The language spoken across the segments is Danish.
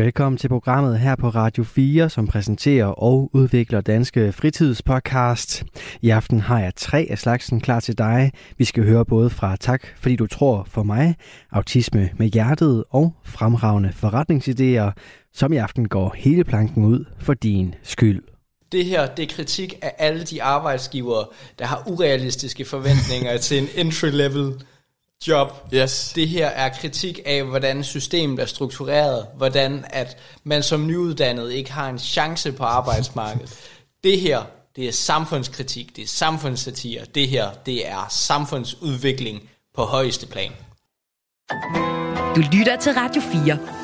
Velkommen til programmet her på Radio 4, som præsenterer og udvikler danske fritidspodcast. I aften har jeg tre af slagsen klar til dig. Vi skal høre både fra Tak, fordi du tror for mig, autisme med hjertet og fremragende forretningsidéer, som i aften går hele planken ud for din skyld. Det her, det er kritik af alle de arbejdsgivere, der har urealistiske forventninger til en entry-level job. Yes. Det her er kritik af, hvordan systemet er struktureret, hvordan at man som nyuddannet ikke har en chance på arbejdsmarkedet. Det her, det er samfundskritik, det er samfundssatire, det her, det er samfundsudvikling på højeste plan. Du lytter til Radio 4.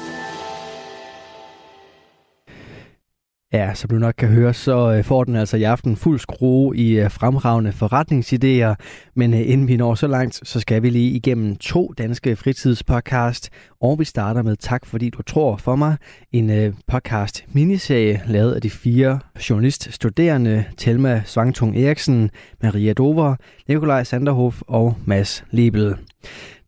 Ja, som du nok kan høre, så øh, får den altså i aften fuld skrue i øh, fremragende forretningsidéer. Men øh, inden vi når så langt, så skal vi lige igennem to danske fritidspodcast. Og vi starter med Tak, fordi du tror for mig. En podcast miniserie lavet af de fire journaliststuderende Telma Svangtung Eriksen, Maria Dover, Nikolaj Sanderhof og Mads Lebel.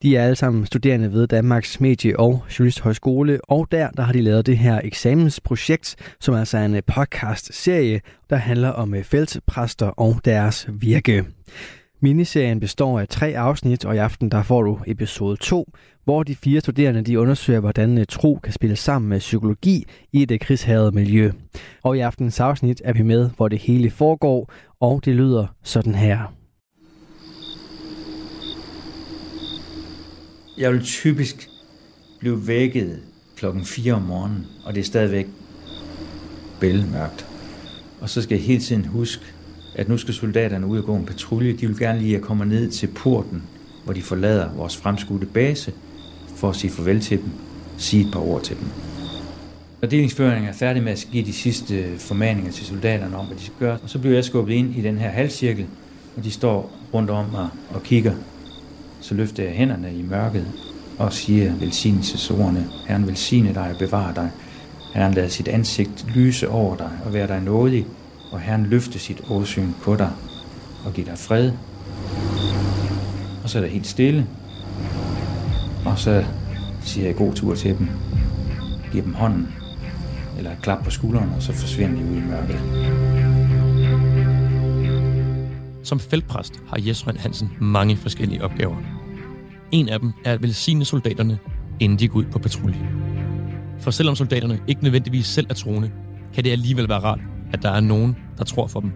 De er alle sammen studerende ved Danmarks Medie- og Journalisthøjskole, og der, der har de lavet det her eksamensprojekt, som altså er en øh, podcast-serie, der handler om øh, feltpræster og deres virke. Miniserien består af tre afsnit, og i aften der får du episode 2, hvor de fire studerende de undersøger, hvordan øh, tro kan spille sammen med psykologi i et øh, krigshavet miljø. Og i aftens afsnit er vi med, hvor det hele foregår, og det lyder sådan her. Jeg vil typisk blive vækket klokken 4 om morgenen, og det er stadigvæk bælmørkt. Og så skal jeg hele tiden huske, at nu skal soldaterne ud og gå en patrulje. De vil gerne lige, at jeg kommer ned til porten, hvor de forlader vores fremskudte base, for at sige farvel til dem, sige et par ord til dem. Når delingsføringen er færdig med at give de sidste formaninger til soldaterne om, hvad de skal gøre, og så bliver jeg skubbet ind i den her halvcirkel, og de står rundt om mig og kigger så løfter jeg hænderne i mørket og siger velsignelsesordene. Herren velsigne dig og bevare dig. Herren lader sit ansigt lyse over dig og være dig nådig, og Herren løfte sit åsyn på dig og give dig fred. Og så er det helt stille. Og så siger jeg god tur til dem. Giver dem hånden, eller et klap på skulderen, og så forsvinder de ud i mørket. Som feltpræst har Jes Røn Hansen mange forskellige opgaver. En af dem er at velsigne soldaterne, inden de går ud på patrulje. For selvom soldaterne ikke nødvendigvis selv er troende, kan det alligevel være rart, at der er nogen, der tror for dem.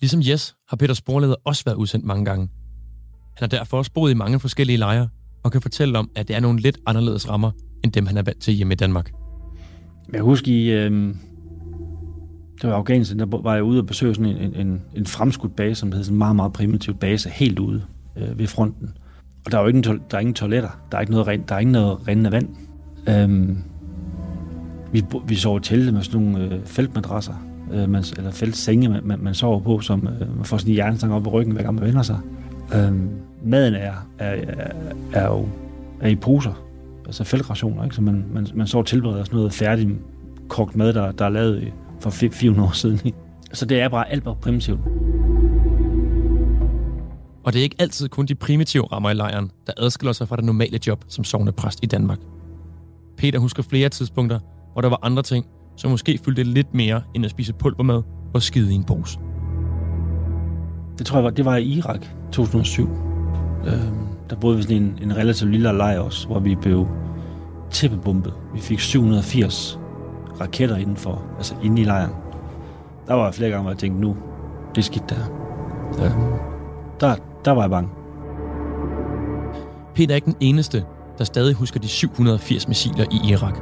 Ligesom Jes har Peter Sporleder også været udsendt mange gange. Han har derfor også boet i mange forskellige lejre og kan fortælle om, at det er nogle lidt anderledes rammer, end dem han er vant til hjemme i Danmark. Jeg husker i, øh, det var Afghanistan, der var jeg ude og besøge sådan en, en, en fremskudt base, som hedder sådan en meget, meget primitiv base, helt ude øh, ved fronten. Og der er jo ikke, der er ingen toiletter, der er ikke noget, rent, der er ikke noget rindende vand. Øhm, vi, vi sov i telte med sådan nogle øh, feltmadrasser, øh, man, eller feltsenge, man, man, man sover på, som øh, man får sådan en hjernestang op i ryggen, hver gang man vender sig. Øhm, maden er, er, er, er jo er i poser, altså feltrationer, ikke? så man, man, man sover tilbereder sådan noget færdigt kogt mad, der, der er lavet for 400 år siden. Så det er bare alt bare primitivt. Og det er ikke altid kun de primitive rammer i lejren, der adskiller sig fra det normale job som sovnepræst i Danmark. Peter husker flere tidspunkter, hvor der var andre ting, som måske fyldte lidt mere end at spise pulvermad og skide i en pose. Det tror jeg var, det var i Irak 2007. Øhm, der boede vi sådan en, en relativt lille lejr også, hvor vi blev tæppebumpet. Vi fik 780 raketter indenfor, altså inde i lejren. Der var flere gange, hvor jeg tænkte, nu, det er skidt der. Ja. Der, der var jeg bange. Peter er ikke den eneste, der stadig husker de 780 missiler i Irak.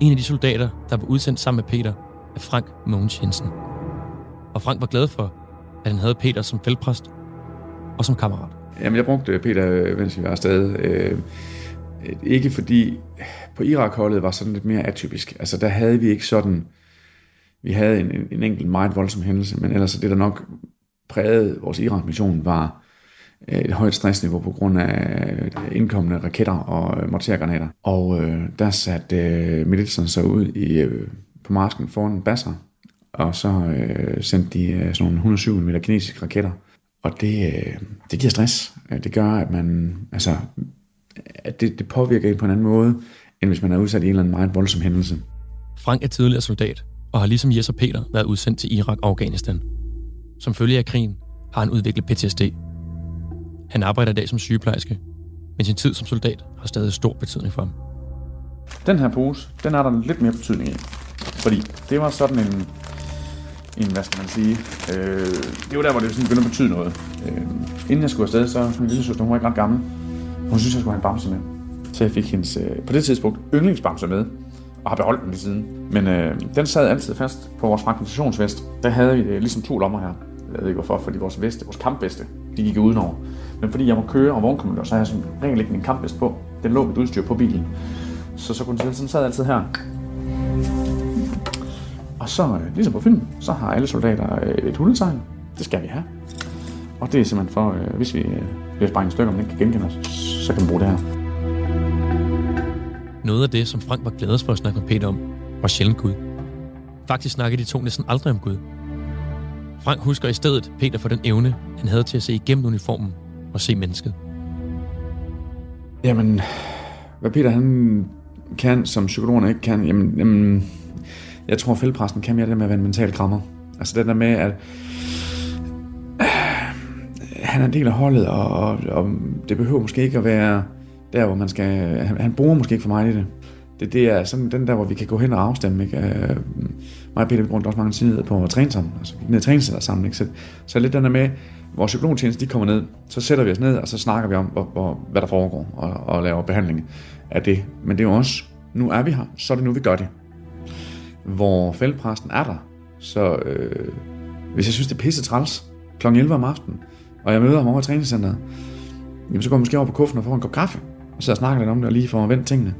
En af de soldater, der var udsendt sammen med Peter, er Frank Mogens Jensen. Og Frank var glad for, at han havde Peter som feltpræst og som kammerat. Jamen, jeg brugte Peter, mens vi var afsted. Øh, Øh, ikke fordi på Irak-holdet var sådan lidt mere atypisk. Altså der havde vi ikke sådan, vi havde en, en enkelt meget voldsom hændelse, men ellers det der nok prægede vores Irak-mission var, øh, et højt stressniveau på grund af øh, indkommende raketter og mortergranater. Og øh, der satte øh, militserne sig ud i, øh, på marsken foran Basra, og så øh, sendte de øh, sådan nogle 107 mm kinesiske raketter. Og det, øh, det giver stress. Det gør, at man, altså, at det, det påvirker en på en anden måde, end hvis man er udsat i en eller anden meget voldsom hændelse. Frank er tidligere soldat, og har ligesom Jes og Peter været udsendt til Irak og Afghanistan. Som følge af krigen har han udviklet PTSD. Han arbejder i dag som sygeplejerske, men sin tid som soldat har stadig stor betydning for ham. Den her pose, den er der lidt mere betydning i. Fordi det var sådan en, en hvad skal man sige, øh, det var der, hvor det sådan begyndte at betyde noget. Øh, inden jeg skulle afsted, så min lille søster, hun var ikke ret gammel. Hun synes, jeg skulle have en bamse med. Så jeg fik hendes, øh, på det tidspunkt, yndlingsbamse med, og har beholdt den lige siden. Men øh, den sad altid fast på vores fragmentationsvest. Der havde vi øh, ligesom to lommer her. Jeg ved ikke hvorfor, fordi vores veste, vores kampveste, de gik udenover. Men fordi jeg må køre og vognkommandør, så har jeg som regel ikke min kampvest på. Den lå mit udstyr på bilen. Så, så kunne den sådan sad altid her. Og så, øh, ligesom på film, så har alle soldater øh, et hundetegn. Det skal vi have. Og det er simpelthen for, øh, hvis vi øh, bliver sprængt i stykker, om den kan genkende os, så kan man bruge det her. Noget af det, som Frank var gladest for at snakke med Peter om, var sjældent Gud. Faktisk snakkede de to næsten aldrig om Gud. Frank husker i stedet Peter for den evne, han havde til at se igennem uniformen og se mennesket. Jamen, hvad Peter han kan, som psykologerne ikke kan, jamen, jamen jeg tror, at fældpræsten kan mere det med at være en mental krammer. Altså det der med, at han er en del af holdet, og, og, og det behøver måske ikke at være der, hvor man skal... Han, han bruger måske ikke for meget i det. Det, det er sådan den der, hvor vi kan gå hen og afstemme. Ikke? Øh, mig og Peter, vi også mange tider på at træne sammen. Altså, ned og træne sammen. Ikke? Så, så lidt den der med, vores psykologtjeneste, de kommer ned, så sætter vi os ned, og så snakker vi om, hvor, hvor, hvad der foregår, og, og laver behandling af det. Men det er jo også, nu er vi her, så er det nu, vi gør det hvor fældpræsten er der. Så øh, hvis jeg synes, det er pisse træls kl. 11 om aftenen, og jeg møder ham over i træningscenteret, jamen så går jeg måske over på kuffen og får en kop kaffe, og så snakker lidt om det, og lige får vendt tingene.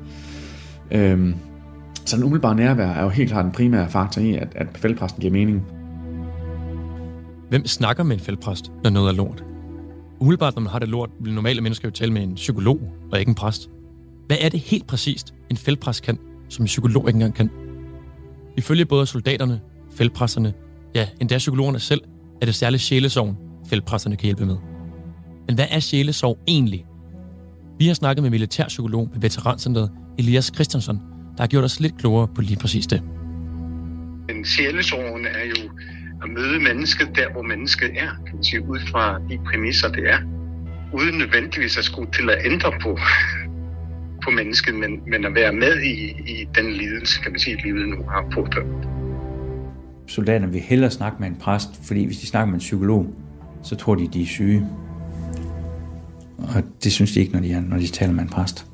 Øhm, så den umiddelbare nærvær er jo helt klart den primære faktor i, at, at fældpræsten giver mening. Hvem snakker med en fældpræst, når noget er lort? Umiddelbart, når man har det lort, vil normale mennesker jo tale med en psykolog og ikke en præst. Hvad er det helt præcist, en fældpræst kan, som en psykolog ikke engang kan? Ifølge både soldaterne, fældpræsterne, ja, endda psykologerne selv, er det særligt sjælesorgen, feltpresserne kan hjælpe med. Men hvad er sjælesorg egentlig? Vi har snakket med militærpsykolog ved Veterancentret Elias Christiansen, der har gjort os lidt klogere på lige præcis det. En sjælesorgen er jo at møde mennesket der, hvor mennesket er, kan man sige, ud fra de præmisser, det er, uden nødvendigvis at skulle til at ændre på, på mennesket, men, men at være med i, i den lidelse, kan man sige, livet nu har påført. Soldaterne vil hellere snakke med en præst, fordi hvis de snakker med en psykolog, så tror de, de er syge. Og det synes de ikke, når de, er, når de taler med en præst.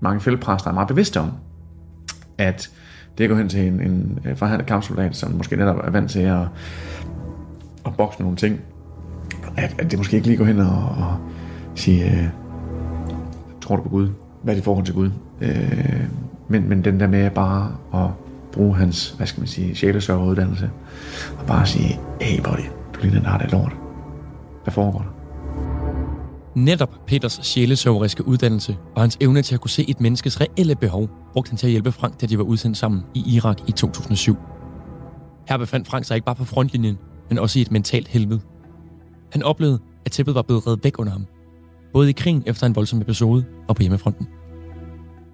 Mange fældepræster er meget bevidste om, at det at gå hen til en, en øh, forhandlet kampsoldat, som måske netop er vant til at at bokse nogle ting, at, at det måske ikke lige går hen og, og sige, øh, tror du på Gud? Hvad er det forhold til Gud? Øh, men, men den der med bare at bruge hans, hvad skal man sige, sjælesørgeuddannelse, og bare sige, hey buddy, du ligner en art lort. Hvad foregår der? Netop Peters sjælesøveriske uddannelse og hans evne til at kunne se et menneskes reelle behov, brugte han til at hjælpe Frank, da de var udsendt sammen i Irak i 2007. Her befandt Frank sig ikke bare på frontlinjen, men også i et mentalt helvede. Han oplevede, at tæppet var blevet reddet væk under ham. Både i krigen efter en voldsom episode og på hjemmefronten.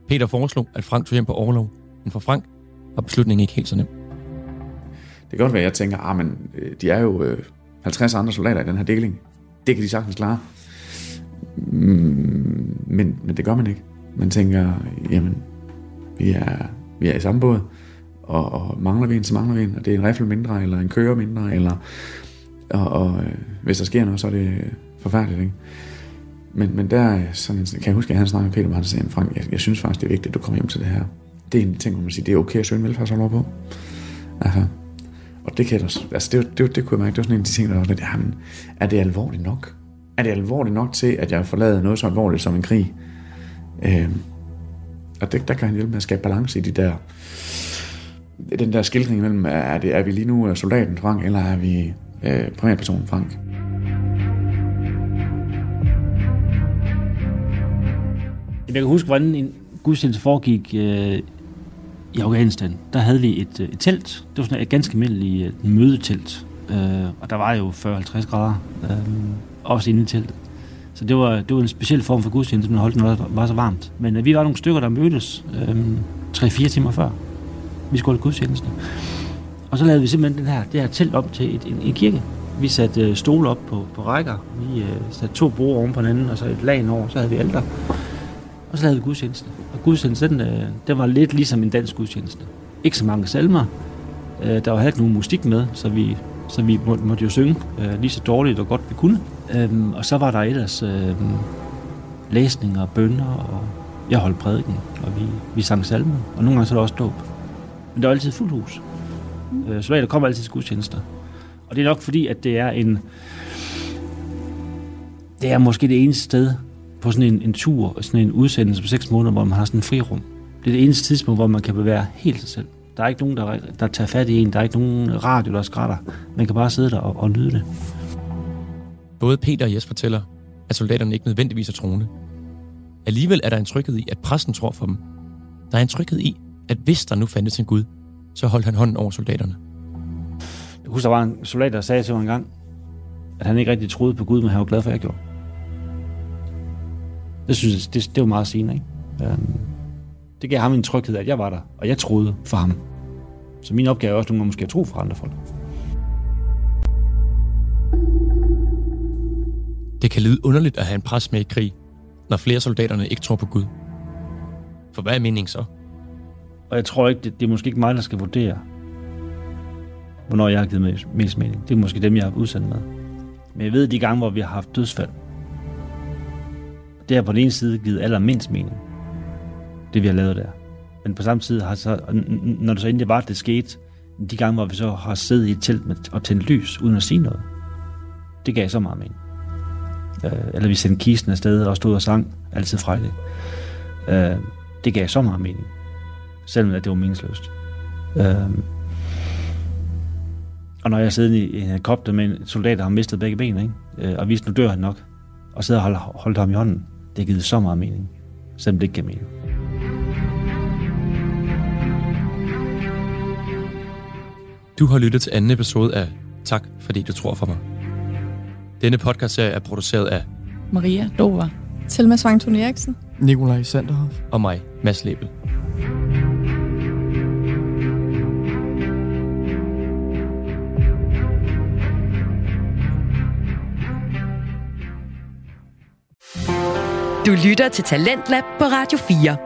Peter foreslog, at Frank tog hjem på overlov, men for Frank var beslutningen ikke helt så nem. Det kan godt være, at jeg tænker, at ah, men øh, de er jo øh, 50 andre soldater i den her deling. Det kan de sagtens klare. Mm, men, men det gør man ikke. Man tænker, jamen, vi er, vi er i samme båd og, og mangler vi en, så mangler vi en, og det er en rifle mindre, eller en kører mindre, eller, og, og øh, hvis der sker noget, så er det forfærdeligt, ikke? Men, men der øh, sådan, kan jeg huske, at han snakkede med Peter Martin, og sagde, Frank, jeg, jeg synes faktisk, det er vigtigt, at du kommer hjem til det her. Det er en ting, hvor man siger, det er okay at søge en velfærdsområde på. Altså, og det kan jeg også, altså det, det, det, kunne jeg mærke, det var sådan en af de ting, der var lidt, jamen, er det alvorligt nok? Er det alvorligt nok til, at jeg forlader noget så alvorligt som en krig? Øh, og det, der kan han hjælpe med at skabe balance i de der den der skildring mellem, er, det, er vi lige nu øh, soldaten Frank, eller er vi øh, privatpersonen Frank? Jeg kan huske, hvordan en gudstjeneste foregik øh, i Afghanistan. Der havde vi et, øh, et telt. Det var sådan et ganske almindeligt øh, mødetelt. Øh, og der var jo 40-50 grader øh, også inde i teltet. Så det var, det var en speciel form for gudstjeneste, man holdt, når det var så varmt. Men øh, vi var nogle stykker, der mødtes øh, 3-4 timer før. Vi skulle holde gudstjeneste. Og så lavede vi simpelthen den her, det her telt op til et, en, en kirke. Vi satte øh, stole op på, på rækker. Vi øh, satte to borde oven på hinanden, og så et lag over. Så havde vi alter. Og så lavede vi gudstjeneste. Og gudstjenesten, den, øh, den var lidt ligesom en dansk gudstjeneste. Ikke så mange salmer. Øh, der var heller ikke nogen musik med, så vi, så vi måtte jo synge øh, lige så dårligt og godt vi kunne. Øhm, og så var der ellers læsninger og bønder, og jeg holdt prædiken, og vi, vi sang salmer. Og nogle gange så var der også dåb. Men der var altid fuldt hus. Så der kommer altid til gudstjenester. Og det er nok fordi, at det er en... Det er måske det eneste sted på sådan en, en tur, sådan en udsendelse på seks måneder, hvor man har sådan en frirum. Det er det eneste tidspunkt, hvor man kan bevæge helt sig selv. Der er ikke nogen, der, der tager fat i en. Der er ikke nogen radio, der skrætter. Man kan bare sidde der og, og nyde det. Både Peter og Jes fortæller, at soldaterne ikke nødvendigvis er troende. Alligevel er der en tryghed i, at præsten tror for dem. Der er en tryghed i, at hvis der nu fandtes en Gud, så holdt han hånden over soldaterne. Jeg husker, der var en soldat, der sagde til mig en gang, at han ikke rigtig troede på Gud, men han var glad for, at jeg gjorde. Det synes jeg, det, det var meget sigende, ikke? Um, det gav ham en tryghed, at jeg var der, og jeg troede for ham. Så min opgave er også nogle gange måske at tro for andre folk. Det kan lyde underligt at have en pres med i krig, når flere soldaterne ikke tror på Gud. For hvad er meningen så? Og jeg tror ikke, det, det er måske ikke mig, der skal vurdere, hvornår jeg har givet mest mening. Det er måske dem, jeg har udsendt med. Men jeg ved, de gange, hvor vi har haft dødsfald, det har på den ene side givet allermindst mening, det vi har lavet der. Men på samme tid har så, når det så endelig var, det skete, de gange, hvor vi så har siddet i et telt med, og tændt lys, uden at sige noget, det gav så meget mening. Øh, eller vi sendte kisten afsted og stod og sang, altid frejligt. Øh, det gav så meget mening selvom det var meningsløst. Øh, Og når jeg sidder i en helikopter med en soldat, der har mistet begge ben, ikke? Øh, og hvis nu dør han nok, og sidder og holder, holder ham i hånden, det givet så meget mening, selvom det ikke giver mening. Du har lyttet til anden episode af Tak, fordi du tror for mig. Denne podcastserie er produceret af Maria Dover, Selma Svangtun Eriksen, Nikolaj Sanderhoff og mig, Mads Lebel. Du lytter til Talentlab på Radio 4.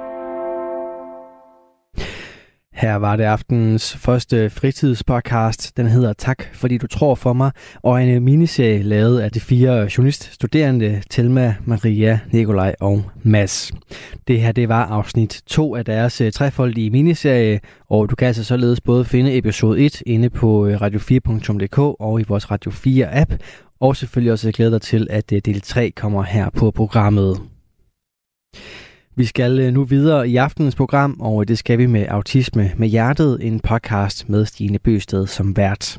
Her var det aftenens første fritidspodcast. Den hedder Tak, fordi du tror for mig, og en miniserie lavet af de fire journaliststuderende Telma, Maria, Nikolaj og Mads. Det her det var afsnit 2 af deres øh, trefoldige miniserie, og du kan altså således både finde episode 1 inde på øh, radio4.dk og i vores Radio 4 app, og selvfølgelig også glæder dig til, at øh, del 3 kommer her på programmet. Vi skal øh, nu videre i aftenens program, og det skal vi med Autisme med Hjertet, en podcast med Stine Bøsted som vært.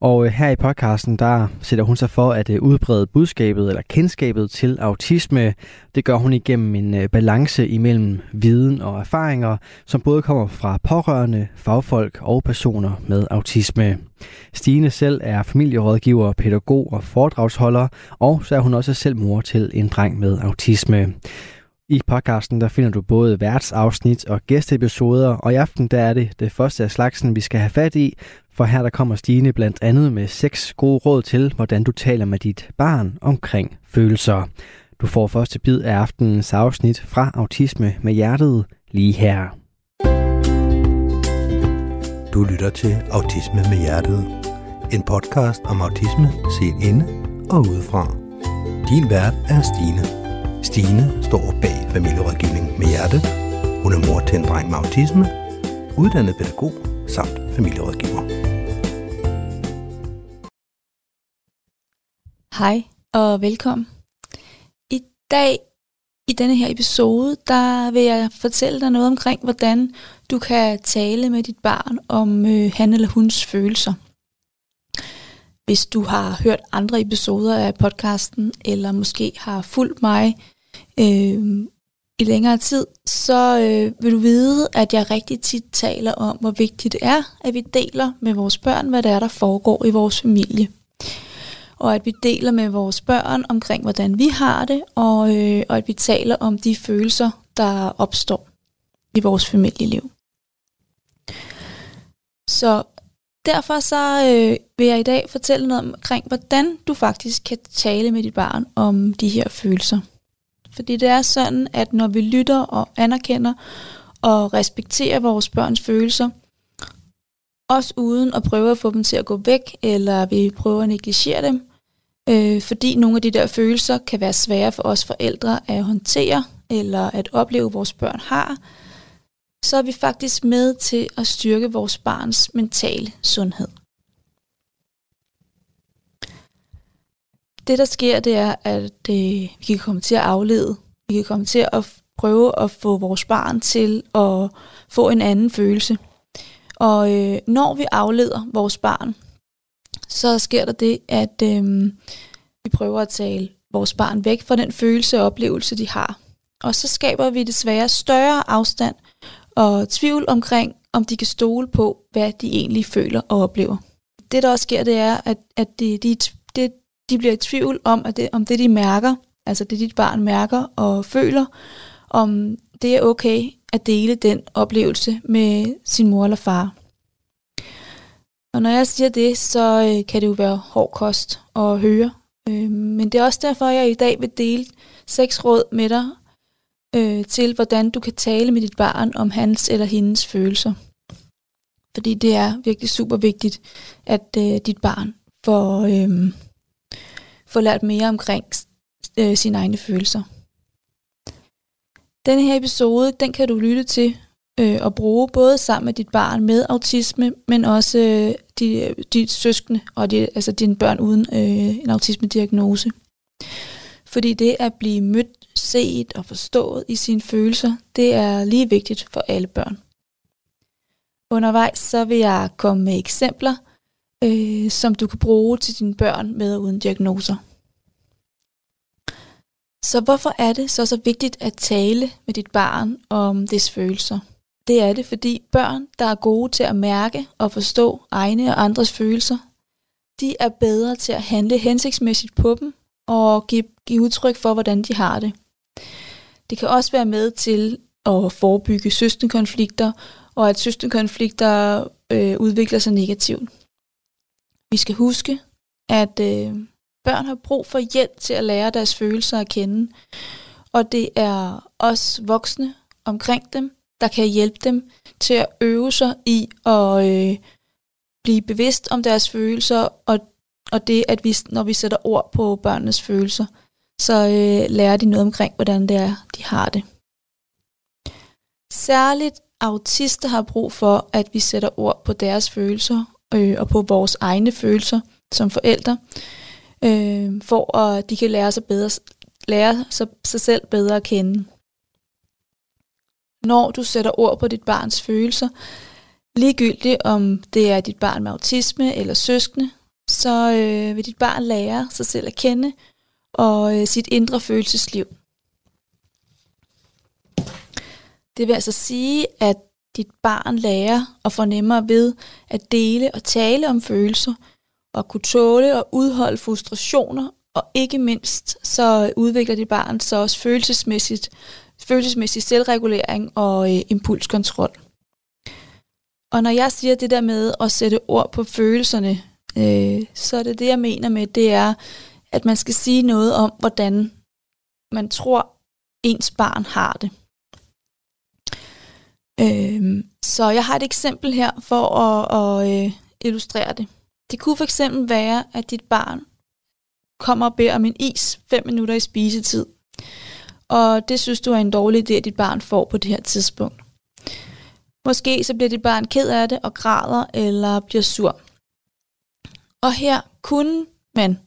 Og øh, her i podcasten, der sætter hun sig for at øh, udbrede budskabet eller kendskabet til autisme. Det gør hun igennem en balance imellem viden og erfaringer, som både kommer fra pårørende, fagfolk og personer med autisme. Stine selv er familierådgiver, pædagog og foredragsholder, og så er hun også selv mor til en dreng med autisme. I podcasten der finder du både værtsafsnit og gæsteepisoder, og i aften der er det det første af slagsen, vi skal have fat i, for her der kommer Stine blandt andet med seks gode råd til, hvordan du taler med dit barn omkring følelser. Du får første bid af aftenens afsnit fra Autisme med Hjertet lige her. Du lytter til Autisme med Hjertet, en podcast om autisme set inde og udefra. Din vært er Stine. Stine står bag familierådgivning med hjerte. Hun er mor til en dreng med autisme, uddannet pædagog samt familierådgiver. Hej og velkommen. I dag, i denne her episode, der vil jeg fortælle dig noget omkring, hvordan du kan tale med dit barn om øh, han eller huns følelser. Hvis du har hørt andre episoder af podcasten, eller måske har fulgt mig øh, i længere tid, så øh, vil du vide, at jeg rigtig tit taler om, hvor vigtigt det er, at vi deler med vores børn, hvad der er, der foregår i vores familie. Og at vi deler med vores børn omkring, hvordan vi har det, og, øh, og at vi taler om de følelser, der opstår i vores familieliv. Så derfor så øh, vil jeg i dag fortælle noget omkring, hvordan du faktisk kan tale med dit barn om de her følelser. Fordi det er sådan, at når vi lytter og anerkender og respekterer vores børns følelser, også uden at prøve at få dem til at gå væk, eller vi prøver at negligere dem, øh, fordi nogle af de der følelser kan være svære for os forældre at håndtere, eller at opleve, vores børn har, så er vi faktisk med til at styrke vores barns mentale sundhed. Det, der sker, det er, at øh, vi kan komme til at aflede. Vi kan komme til at prøve at få vores barn til at få en anden følelse. Og øh, når vi afleder vores barn, så sker der det, at øh, vi prøver at tale vores barn væk fra den følelse og oplevelse, de har. Og så skaber vi desværre større afstand og tvivl omkring, om de kan stole på, hvad de egentlig føler og oplever. Det, der også sker, det er, at, at de, de, de, bliver i tvivl om, at det, om det, de mærker, altså det, dit barn mærker og føler, om det er okay at dele den oplevelse med sin mor eller far. Og når jeg siger det, så øh, kan det jo være hård kost at høre. Øh, men det er også derfor, at jeg i dag vil dele seks råd med dig øh, til, hvordan du kan tale med dit barn om hans eller hendes følelser. Fordi det er virkelig super vigtigt, at øh, dit barn får, øh, få lært mere omkring øh, sine egne følelser. Denne her episode, den kan du lytte til øh, og bruge både sammen med dit barn med autisme, men også øh, de, øh, de søskende og de, altså dine børn uden øh, en autisme-diagnose. Fordi det at blive mødt, set og forstået i sine følelser, det er lige vigtigt for alle børn. Undervejs så vil jeg komme med eksempler, øh, som du kan bruge til dine børn med og uden diagnoser. Så hvorfor er det så så vigtigt at tale med dit barn om dets følelser? Det er det, fordi børn, der er gode til at mærke og forstå egne og andres følelser, de er bedre til at handle hensigtsmæssigt på dem og give, give udtryk for, hvordan de har det. Det kan også være med til at forebygge søskenkonflikter, og at søskenkonflikter øh, udvikler sig negativt. Vi skal huske, at øh, børn har brug for hjælp til at lære deres følelser at kende, og det er os voksne omkring dem, der kan hjælpe dem til at øve sig i at øh, blive bevidst om deres følelser, og, og det, at vi, når vi sætter ord på børnenes følelser, så øh, lærer de noget omkring, hvordan det er, de har det. Særligt autister har brug for, at vi sætter ord på deres følelser øh, og på vores egne følelser som forældre, øh, for at de kan lære sig bedre, lære sig, sig selv bedre at kende. Når du sætter ord på dit barns følelser, ligegyldigt om det er dit barn med autisme eller søskende, så øh, vil dit barn lære sig selv at kende og øh, sit indre følelsesliv. Det vil altså sige, at dit barn lærer og fornemmer ved at dele og tale om følelser, og kunne tåle og udholde frustrationer, og ikke mindst så udvikler det barn så også følelsesmæssigt, følelsesmæssig selvregulering og øh, impulskontrol. Og når jeg siger det der med at sætte ord på følelserne, øh, så er det det, jeg mener med, det er, at man skal sige noget om, hvordan man tror, ens barn har det. Øh, så jeg har et eksempel her for at, at øh, illustrere det. Det kunne for eksempel være, at dit barn kommer og beder om en is 5 minutter i spisetid. Og det synes du er en dårlig idé, at dit barn får på det her tidspunkt. Måske så bliver dit barn ked af det og græder eller bliver sur. Og her kunne man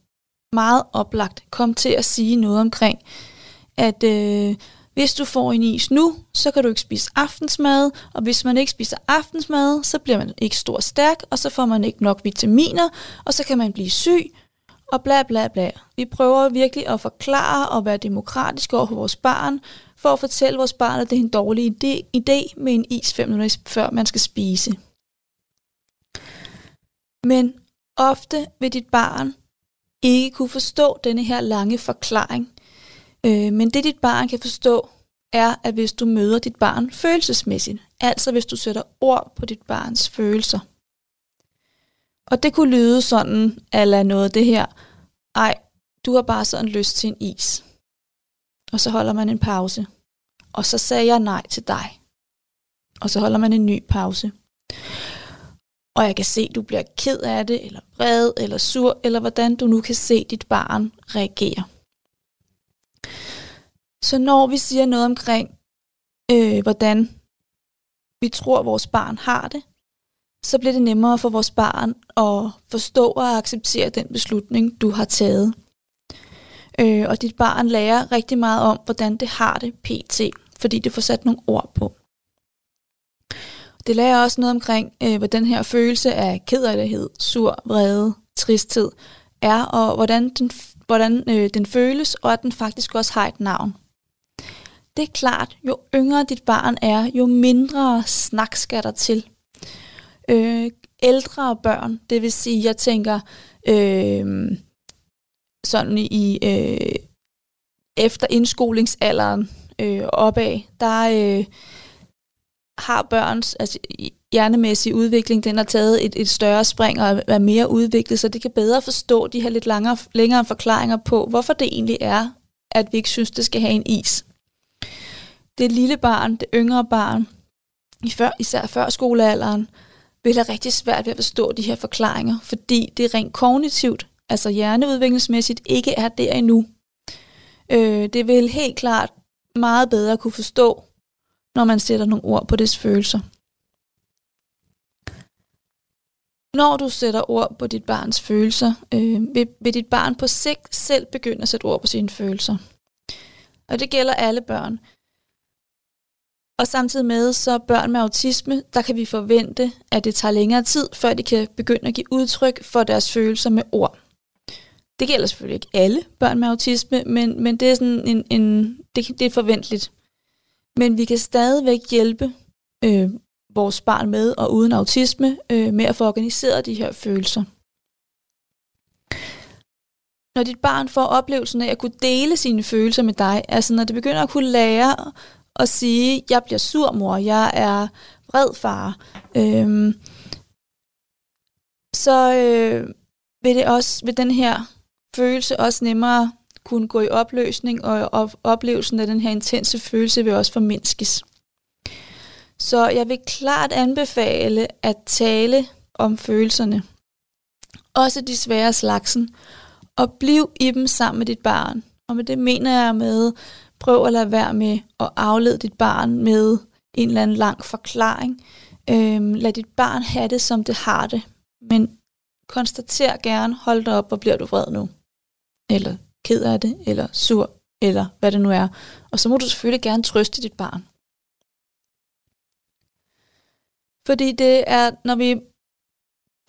meget oplagt komme til at sige noget omkring, at øh, hvis du får en is nu, så kan du ikke spise aftensmad, og hvis man ikke spiser aftensmad, så bliver man ikke stor og stærk, og så får man ikke nok vitaminer, og så kan man blive syg, og bla bla bla. Vi prøver virkelig at forklare og være demokratiske over for vores barn, for at fortælle vores barn, at det er en dårlig idé, idé med en is 5 minutter før man skal spise. Men ofte vil dit barn ikke kunne forstå denne her lange forklaring. Øh, men det dit barn kan forstå, er, at hvis du møder dit barn følelsesmæssigt, altså hvis du sætter ord på dit barns følelser. Og det kunne lyde sådan, eller noget det her, ej, du har bare sådan lyst til en is. Og så holder man en pause. Og så sagde jeg nej til dig. Og så holder man en ny pause. Og jeg kan se, du bliver ked af det, eller vred, eller sur, eller hvordan du nu kan se dit barn reagere. Så når vi siger noget omkring, øh, hvordan vi tror, vores barn har det, så bliver det nemmere for vores barn at forstå og acceptere den beslutning, du har taget. Øh, og dit barn lærer rigtig meget om, hvordan det har det pt, fordi det får sat nogle ord på. Det lærer også noget omkring, øh, hvad den her følelse af kederlighed, sur, vrede, tristhed er, og hvordan den, hvordan, øh, den føles, og at den faktisk også har et navn. Det er klart, jo yngre dit barn er, jo mindre snak skal der til. Øh, ældre børn, det vil sige, jeg tænker øh, sådan i øh, efter indskolingsalderen øh, opad, der øh, har børns altså, hjernemæssige udvikling, den har taget et, et større spring og er mere udviklet, så det kan bedre forstå de her lidt langere, længere forklaringer på, hvorfor det egentlig er, at vi ikke synes, det skal have en is. Det lille barn, det yngre barn, i før, især før skolealderen, vil have rigtig svært ved at forstå de her forklaringer, fordi det rent kognitivt, altså hjerneudviklingsmæssigt, ikke er der endnu. Øh, det vil helt klart meget bedre kunne forstå, når man sætter nogle ord på dets følelser. Når du sætter ord på dit barns følelser, øh, vil, vil dit barn på sigt selv begynde at sætte ord på sine følelser. Og det gælder alle børn. Og samtidig med, så børn med autisme, der kan vi forvente, at det tager længere tid, før de kan begynde at give udtryk for deres følelser med ord. Det gælder selvfølgelig ikke alle børn med autisme, men, men det er sådan en, en det, det er forventeligt. Men vi kan stadigvæk hjælpe øh, vores barn med og uden autisme øh, med at få organiseret de her følelser. Når dit barn får oplevelsen af at kunne dele sine følelser med dig, altså når det begynder at kunne lære at sige, jeg bliver sur mor, jeg er vred far, øh, så øh, vil, det også, vil den her følelse også nemmere kunne gå i opløsning, og oplevelsen af den her intense følelse vil også formindskes. Så jeg vil klart anbefale at tale om følelserne. Også de svære slagsen. Og bliv i dem sammen med dit barn. Og med det mener jeg med, prøv at lade være med at aflede dit barn med en eller anden lang forklaring. Øhm, lad dit barn have det, som det har det. Men konstater gerne, hold dig op, hvor bliver du vred nu? Eller ked af det, eller sur, eller hvad det nu er. Og så må du selvfølgelig gerne trøste dit barn. Fordi det er, når vi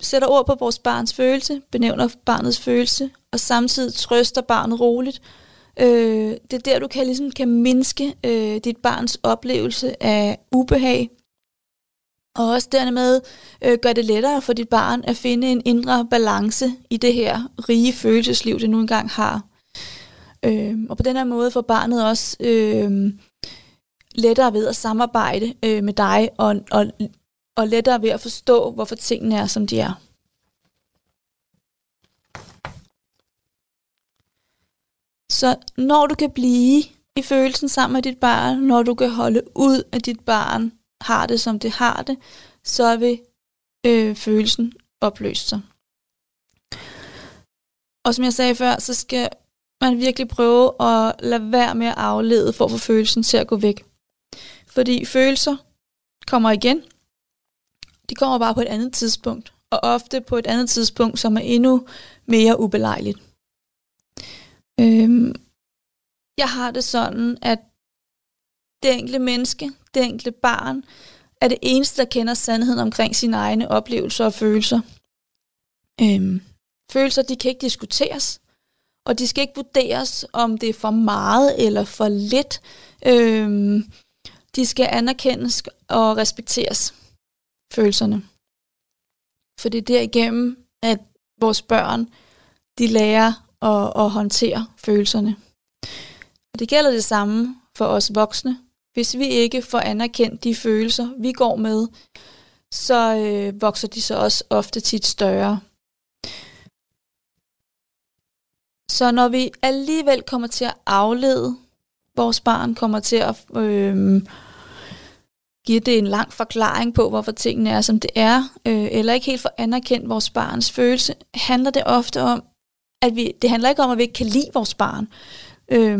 sætter ord på vores barns følelse, benævner barnets følelse, og samtidig trøster barnet roligt, øh, det er der, du kan, ligesom, kan mindske øh, dit barns oplevelse af ubehag, og også dermed øh, gør det lettere for dit barn at finde en indre balance i det her rige følelsesliv, det nu engang har. Øh, og på den her måde får barnet også øh, lettere ved at samarbejde øh, med dig, og, og, og lettere ved at forstå, hvorfor tingene er, som de er. Så når du kan blive i følelsen sammen med dit barn, når du kan holde ud, at dit barn har det, som det har det, så vil øh, følelsen opløse sig. Og som jeg sagde før, så skal man virkelig prøve at lade være med at aflede for at få følelsen til at gå væk. Fordi følelser kommer igen. De kommer bare på et andet tidspunkt. Og ofte på et andet tidspunkt, som er endnu mere ubelejligt. Øhm, jeg har det sådan, at det enkelte menneske, det enkelte barn, er det eneste, der kender sandheden omkring sine egne oplevelser og følelser. Øhm, følelser, de kan ikke diskuteres, og de skal ikke vurderes, om det er for meget eller for lidt. Øhm, de skal anerkendes og respekteres, følelserne. For det er derigennem, at vores børn, de lærer at, at håndtere følelserne. Og det gælder det samme for os voksne. Hvis vi ikke får anerkendt de følelser, vi går med, så øh, vokser de så også ofte tit større. Så når vi alligevel kommer til at aflede vores barn, kommer til at øh, give det en lang forklaring på, hvorfor tingene er, som det er, øh, eller ikke helt for anerkendt vores barns følelse, handler det ofte om, at vi, det handler ikke om, at vi ikke kan lide vores barn, øh,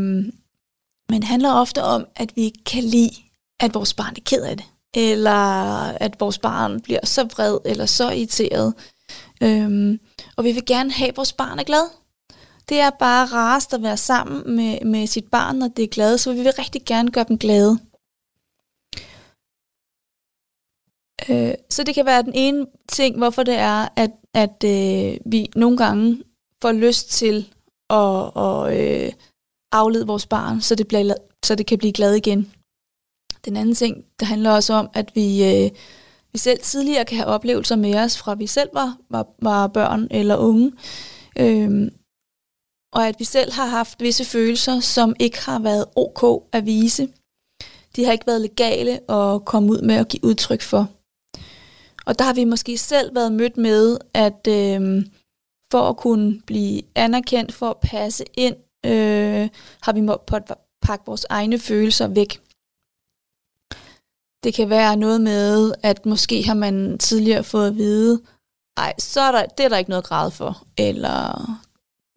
men det handler ofte om, at vi ikke kan lide, at vores barn er ked af det, eller at vores barn bliver så vred, eller så irriteret. Øh, og vi vil gerne have, at vores barn er glad. Det er bare rarest at være sammen med, med sit barn, når det er glade, så vi vil rigtig gerne gøre dem glade. Øh, så det kan være den ene ting, hvorfor det er, at, at øh, vi nogle gange får lyst til at, at øh, aflede vores barn, så det, bliver, så det kan blive glad igen. Den anden ting, det handler også om, at vi, øh, vi selv tidligere kan have oplevelser med os, fra vi selv var, var, var børn eller unge, øh, og at vi selv har haft visse følelser, som ikke har været ok at vise. De har ikke været legale at komme ud med at give udtryk for. Og der har vi måske selv været mødt med, at øh, for at kunne blive anerkendt, for at passe ind, øh, har vi måttet pakke vores egne følelser væk. Det kan være noget med, at måske har man tidligere fået at vide, ej, så er der, det er der ikke noget grad for, eller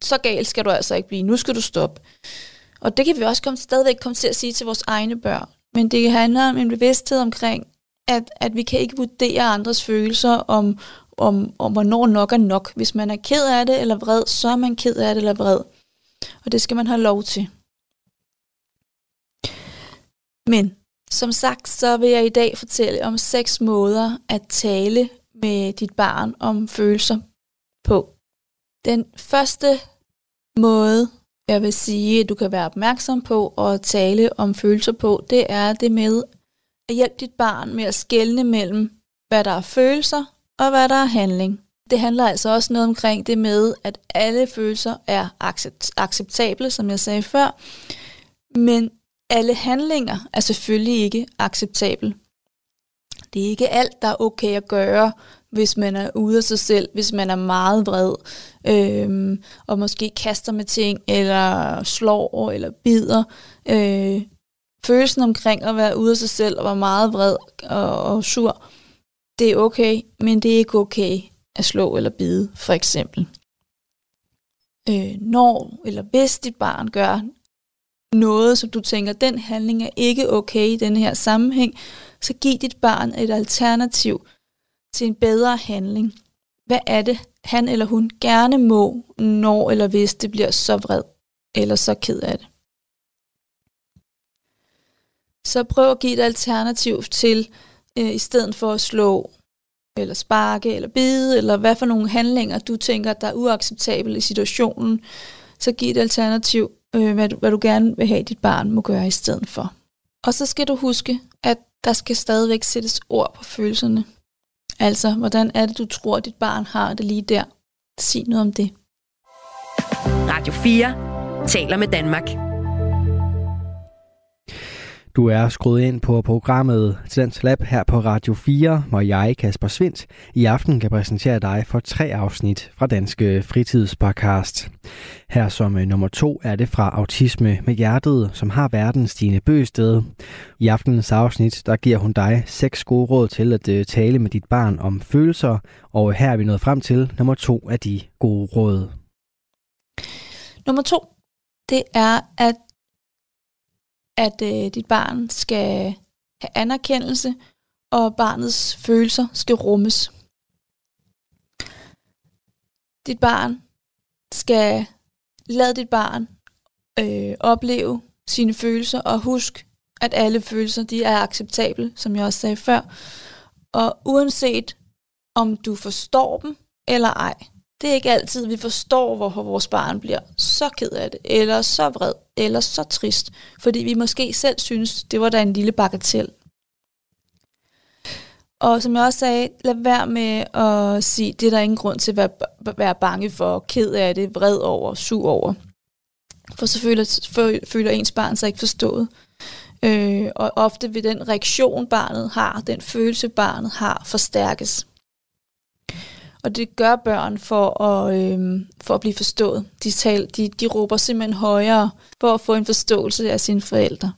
så galt skal du altså ikke blive, nu skal du stoppe. Og det kan vi også komme, stadigvæk komme til at sige til vores egne børn. Men det handler om en bevidsthed omkring, at, at vi kan ikke vurdere andres følelser om, om, om, hvornår nok er nok. Hvis man er ked af det eller vred, så er man ked af det eller vred. Og det skal man have lov til. Men som sagt, så vil jeg i dag fortælle om seks måder at tale med dit barn om følelser på. Den første måde, jeg vil sige, at du kan være opmærksom på og tale om følelser på, det er det med at hjælpe dit barn med at skelne mellem, hvad der er følelser og hvad der er handling. Det handler altså også noget omkring det med, at alle følelser er accept- acceptable, som jeg sagde før, men alle handlinger er selvfølgelig ikke acceptable. Det er ikke alt, der er okay at gøre, hvis man er ude af sig selv, hvis man er meget vred, øhm, og måske kaster med ting, eller slår, eller bider. Øh, følelsen omkring at være ude af sig selv, og være meget vred og, og sur, det er okay, men det er ikke okay at slå eller bide, for eksempel. Øh, når eller hvis dit barn gør noget, som du tænker, den handling er ikke okay i den her sammenhæng, så giv dit barn et alternativ til en bedre handling. Hvad er det, han eller hun gerne må, når eller hvis det bliver så vred eller så ked af det? Så prøv at give et alternativ til, øh, i stedet for at slå eller sparke eller bide, eller hvad for nogle handlinger, du tænker, der er uacceptabel i situationen, så giv et alternativ, øh, hvad, du, hvad du gerne vil have, dit barn må gøre i stedet for. Og så skal du huske, at der skal stadigvæk sættes ord på følelserne. Altså, hvordan er det, du tror, dit barn har det lige der? Sig noget om det. Radio 4 taler med Danmark. Du er skruet ind på programmet Talents Lab her på Radio 4, hvor jeg, Kasper Svindt, i aften kan præsentere dig for tre afsnit fra Danske Fritidspodcast. Her som øh, nummer to er det fra Autisme med Hjertet, som har verdens Stine Bøsted. I aftenens afsnit, der giver hun dig seks gode råd til at øh, tale med dit barn om følelser, og her er vi nået frem til nummer to af de gode råd. Nummer to, det er at at øh, dit barn skal have anerkendelse, og barnets følelser skal rummes. Dit barn skal lade dit barn øh, opleve sine følelser, og husk at alle følelser de er acceptable, som jeg også sagde før. Og uanset om du forstår dem eller ej, det er ikke altid, vi forstår, hvorfor vores barn bliver så ked af det, eller så vred, eller så trist, fordi vi måske selv synes, det var da en lille bagatel. Og som jeg også sagde, lad være med at sige, det er der ingen grund til at være, være bange for, ked af det, vred over, sur over. For så føler, føler ens barn sig ikke forstået. Øh, og ofte vil den reaktion, barnet har, den følelse, barnet har, forstærkes. Og det gør børn for at, øh, for at blive forstået. De, tal, de, de råber simpelthen højere for at få en forståelse af sine forældre.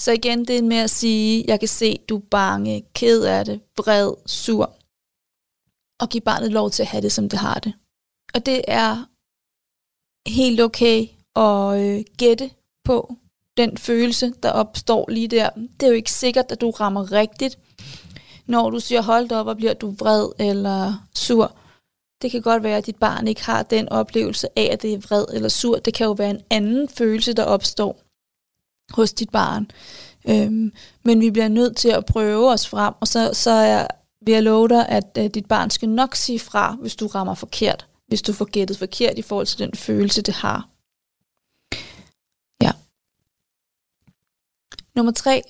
Så igen, det er med at sige, jeg kan se, du er bange, ked af det, vred, sur. Og give barnet lov til at have det, som det har det. Og det er helt okay at øh, gætte på den følelse, der opstår lige der. Det er jo ikke sikkert, at du rammer rigtigt. Når du siger, hold op, og bliver du vred eller sur. Det kan godt være, at dit barn ikke har den oplevelse af, at det er vred eller sur. Det kan jo være en anden følelse, der opstår hos dit barn. Øhm, men vi bliver nødt til at prøve os frem, og så, så er, vil jeg love dig, at, at dit barn skal nok sige fra, hvis du rammer forkert. Hvis du får gættet forkert i forhold til den følelse, det har. Ja. Nummer tre,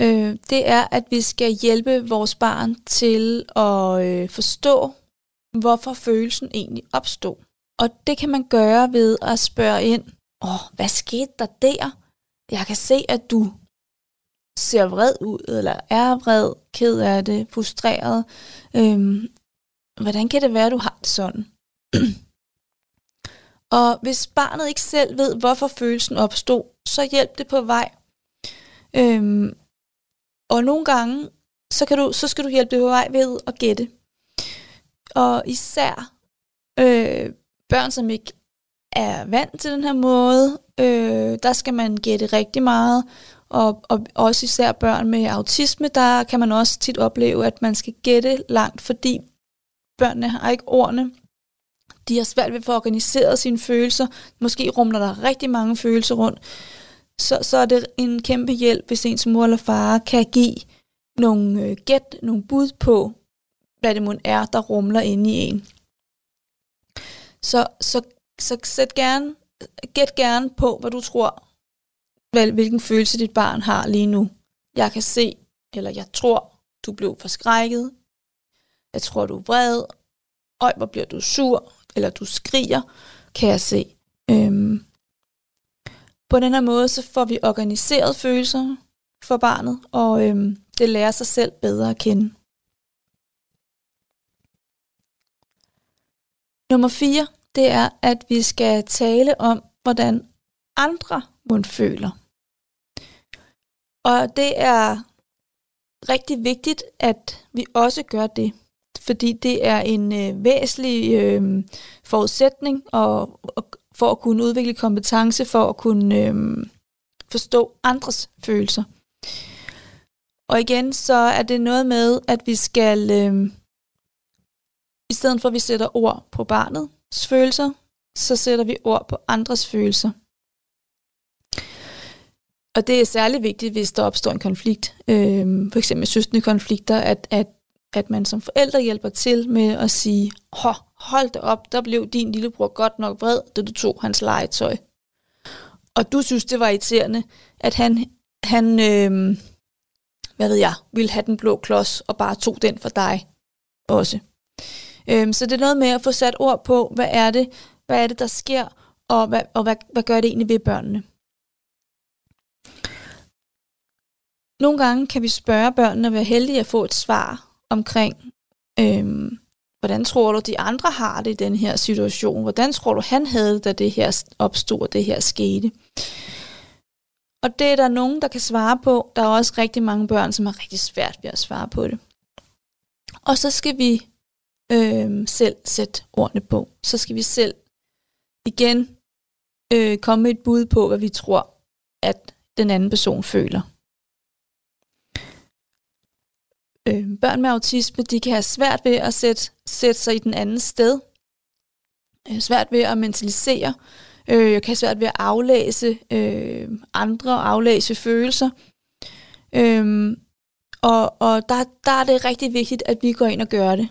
øh, det er, at vi skal hjælpe vores barn til at øh, forstå, hvorfor følelsen egentlig opstod. Og det kan man gøre ved at spørge ind, åh, hvad skete der der? Jeg kan se, at du ser vred ud, eller er vred, ked af det, frustreret. Øhm, hvordan kan det være, at du har det sådan? og hvis barnet ikke selv ved, hvorfor følelsen opstod, så hjælp det på vej. Øhm, og nogle gange, så, kan du, så skal du hjælpe det på vej ved at gætte. Og især øh, børn, som ikke er vant til den her måde, øh, der skal man gætte rigtig meget. Og, og også især børn med autisme, der kan man også tit opleve, at man skal gætte langt, fordi børnene har ikke ordene. De har svært ved at få organiseret sine følelser. Måske rumler der rigtig mange følelser rundt. Så, så er det en kæmpe hjælp, hvis ens mor eller far kan give nogle øh, gæt, nogle bud på, hvad det må er, der rumler inde i en. Så, så så sæt gerne, gæt gerne på, hvad du tror, hvilken følelse dit barn har lige nu. Jeg kan se, eller jeg tror, du blev forskrækket. Jeg tror, du er vred. Øj, hvor bliver du sur, eller du skriger, kan jeg se. Øhm. På den her måde, så får vi organiseret følelser for barnet, og øhm, det lærer sig selv bedre at kende. Nummer 4 det er, at vi skal tale om, hvordan andre mund føler. Og det er rigtig vigtigt, at vi også gør det, fordi det er en øh, væsentlig øh, forudsætning og, og for at kunne udvikle kompetence, for at kunne øh, forstå andres følelser. Og igen, så er det noget med, at vi skal, øh, i stedet for at vi sætter ord på barnets følelser, så sætter vi ord på andres følelser. Og det er særlig vigtigt, hvis der opstår en konflikt, øh, for eksempel søstende konflikter, at, at, at man som forældre hjælper til med at sige, hold da op, der blev din lillebror godt nok vred, da du tog hans legetøj. Og du synes, det var irriterende, at han, han øh, hvad ved jeg, ville have den blå klods og bare tog den for dig også. Øh, så det er noget med at få sat ord på, hvad er det, hvad er det der sker, og hvad, og hvad, hvad gør det egentlig ved børnene. Nogle gange kan vi spørge børnene og være heldige at få et svar omkring, øhm, hvordan tror du, de andre har det i den her situation? Hvordan tror du, han havde det, da det her opstod, det her skete? Og det er der nogen, der kan svare på. Der er også rigtig mange børn, som har rigtig svært ved at svare på det. Og så skal vi øh, selv sætte ordene på. Så skal vi selv igen øh, komme med et bud på, hvad vi tror, at den anden person føler. Øh, børn med autisme, de kan have svært ved at sætte, sætte sig i den anden sted. Øh, svært ved at mentalisere, Øh, jeg kan have svært ved at aflæse øh, andre, aflæse følelser. Øh, og og der, der er det rigtig vigtigt, at vi går ind og gør det.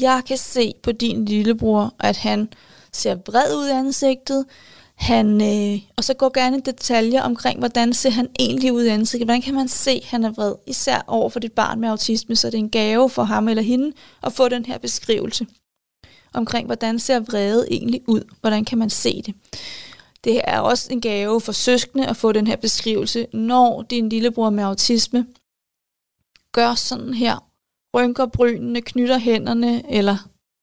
Jeg kan se på din lillebror, at han ser vred ud i ansigtet. Han, øh, og så går gerne i detaljer omkring, hvordan ser han egentlig ud i ansigtet. Hvordan kan man se, at han er vred? Især over for dit barn med autisme, så det er en gave for ham eller hende at få den her beskrivelse omkring, hvordan ser vrede egentlig ud? Hvordan kan man se det? Det er også en gave for søskende at få den her beskrivelse, når din lillebror med autisme gør sådan her, rynker brynene, knytter hænderne, eller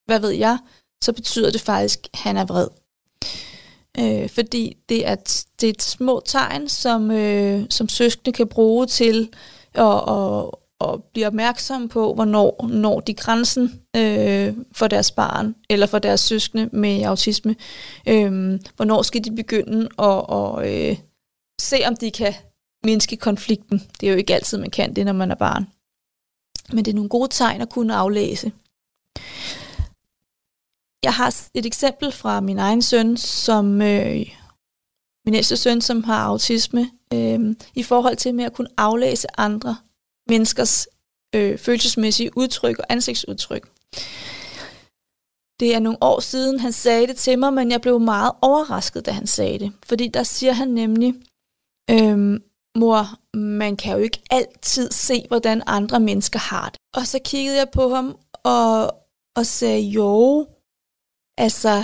hvad ved jeg, så betyder det faktisk, at han er vred. Øh, fordi det er, det er et små tegn, som, øh, som søskende kan bruge til at, at, at blive opmærksom på, hvornår når de grænsen øh, for deres barn, eller for deres søskende med autisme. Øh, hvornår skal de begynde at, at øh, se, om de kan mindske konflikten. Det er jo ikke altid, man kan det, når man er barn. Men det er nogle gode tegn at kunne aflæse. Jeg har et eksempel fra min egen søn, som øh, min ældste søn, som har autisme, øh, i forhold til med at kunne aflæse andre menneskers øh, følelsesmæssige udtryk og ansigtsudtryk. Det er nogle år siden, han sagde det til mig, men jeg blev meget overrasket, da han sagde det. Fordi der siger han nemlig, øhm, mor, man kan jo ikke altid se, hvordan andre mennesker har det. Og så kiggede jeg på ham og, og sagde, jo, altså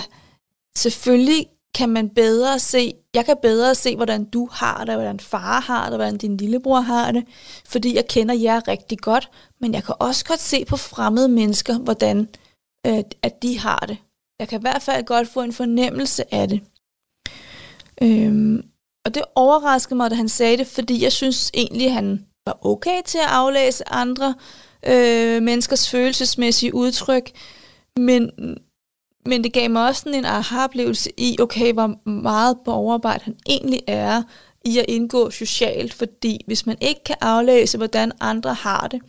selvfølgelig kan man bedre se, jeg kan bedre se, hvordan du har det, hvordan far har det, hvordan din lillebror har det, fordi jeg kender jer rigtig godt, men jeg kan også godt se på fremmede mennesker, hvordan øh, at de har det. Jeg kan i hvert fald godt få en fornemmelse af det. Øhm, og det overraskede mig, da han sagde det, fordi jeg synes egentlig, han var okay til at aflæse andre øh, menneskers følelsesmæssige udtryk, men, men det gav mig også sådan en aha-oplevelse i, okay, hvor meget borgerarbejde han egentlig er i at indgå socialt, fordi hvis man ikke kan aflæse, hvordan andre har det,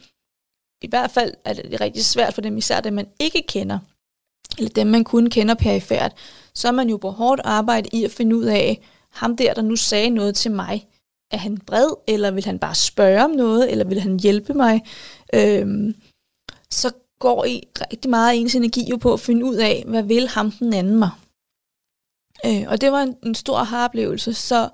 i hvert fald er det rigtig svært for dem, især dem man ikke kender, eller dem man kun kender perifært, så er man jo på hårdt arbejde i at finde ud af, ham der, der nu sagde noget til mig, er han bred, eller vil han bare spørge om noget, eller vil han hjælpe mig? Øhm, så går I rigtig meget af ens energi jo på at finde ud af, hvad vil ham den anden mig? Øh, og det var en, en stor haroplevelse. Så,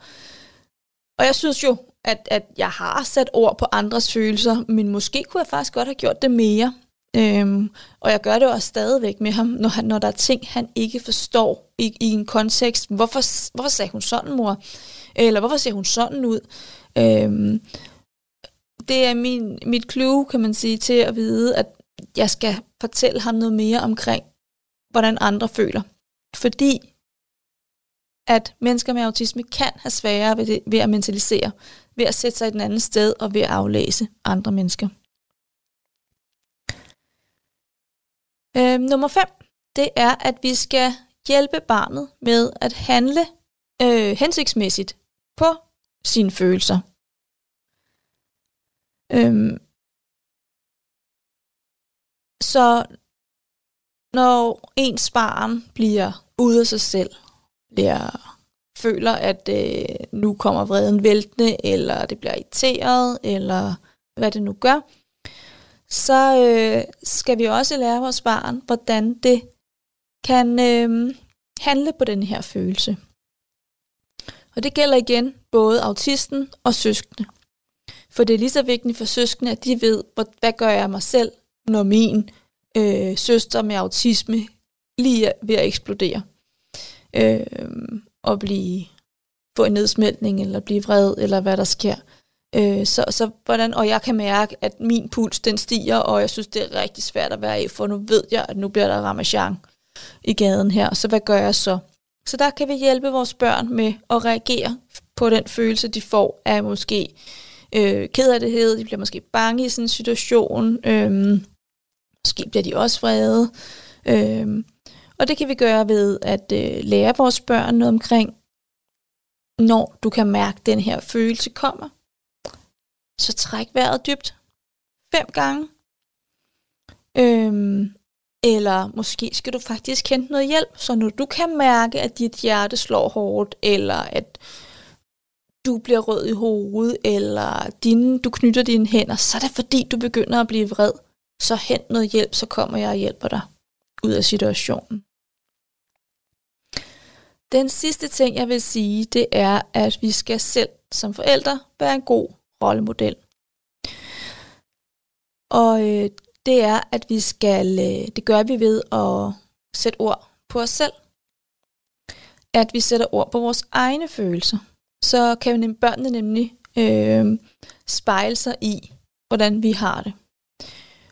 og jeg synes jo, at, at jeg har sat ord på andres følelser, men måske kunne jeg faktisk godt have gjort det mere. Øhm, og jeg gør det også stadigvæk med ham, når, han, når der er ting, han ikke forstår i, i en kontekst. Hvorfor, hvorfor sagde hun sådan, mor? Eller hvorfor ser hun sådan ud? Øhm, det er min, mit clue, kan man sige, til at vide, at jeg skal fortælle ham noget mere omkring, hvordan andre føler. Fordi at mennesker med autisme kan have sværere ved, det, ved at mentalisere, ved at sætte sig i den anden sted og ved at aflæse andre mennesker. Øh, nummer 5, det er, at vi skal hjælpe barnet med at handle øh, hensigtsmæssigt på sine følelser. Øhm, så når ens barn bliver ude af sig selv, bliver, føler, at øh, nu kommer vreden væltende, eller det bliver irriteret, eller hvad det nu gør, så øh, skal vi også lære vores barn, hvordan det kan øh, handle på den her følelse. Og det gælder igen både autisten og søskende. For det er lige så vigtigt for søskende, at de ved, hvad gør jeg mig selv, når min øh, søster med autisme lige er ved at eksplodere. Øh, og blive, få en nedsmeltning, eller blive vred, eller hvad der sker. Øh, så, så hvordan, og jeg kan mærke, at min puls den stiger, og jeg synes, det er rigtig svært at være i, for nu ved jeg, at nu bliver der ramachan i gaden her. Så hvad gør jeg så? Så der kan vi hjælpe vores børn med at reagere på den følelse, de får af måske øh, kederlighed, de bliver måske bange i sådan en situation, øh, måske bliver de også vrede. Øhm, og det kan vi gøre ved at øh, lære vores børn noget omkring, når du kan mærke, at den her følelse kommer. Så træk vejret dybt. Fem gange. Øhm, Eller måske skal du faktisk hente noget hjælp, så når du kan mærke, at dit hjerte slår hårdt, eller at du bliver rød i hovedet, eller dine, du knytter dine hænder, så er det fordi, du begynder at blive vred. Så hent noget hjælp, så kommer jeg og hjælper dig ud af situationen. Den sidste ting, jeg vil sige, det er, at vi skal selv som forældre være en god rollemodel. Og øh, det er, at vi skal, øh, det gør vi ved at sætte ord på os selv. At vi sætter ord på vores egne følelser. Så kan vi børnene nemlig øh, spejle sig i, hvordan vi har det.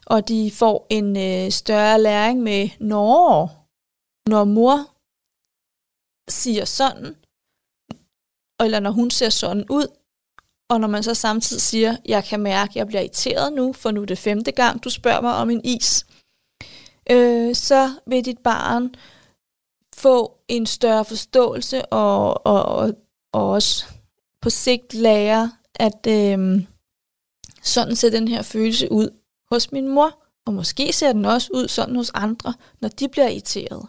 Og de får en øh, større læring med, når, når mor siger sådan, eller når hun ser sådan ud, og når man så samtidig siger, jeg kan mærke, at jeg bliver irriteret nu, for nu er det femte gang, du spørger mig om en is, øh, så vil dit barn få en større forståelse og, og, og, og også på sigt lære, at øh, sådan ser den her følelse ud hos min mor, og måske ser den også ud sådan hos andre, når de bliver irriteret.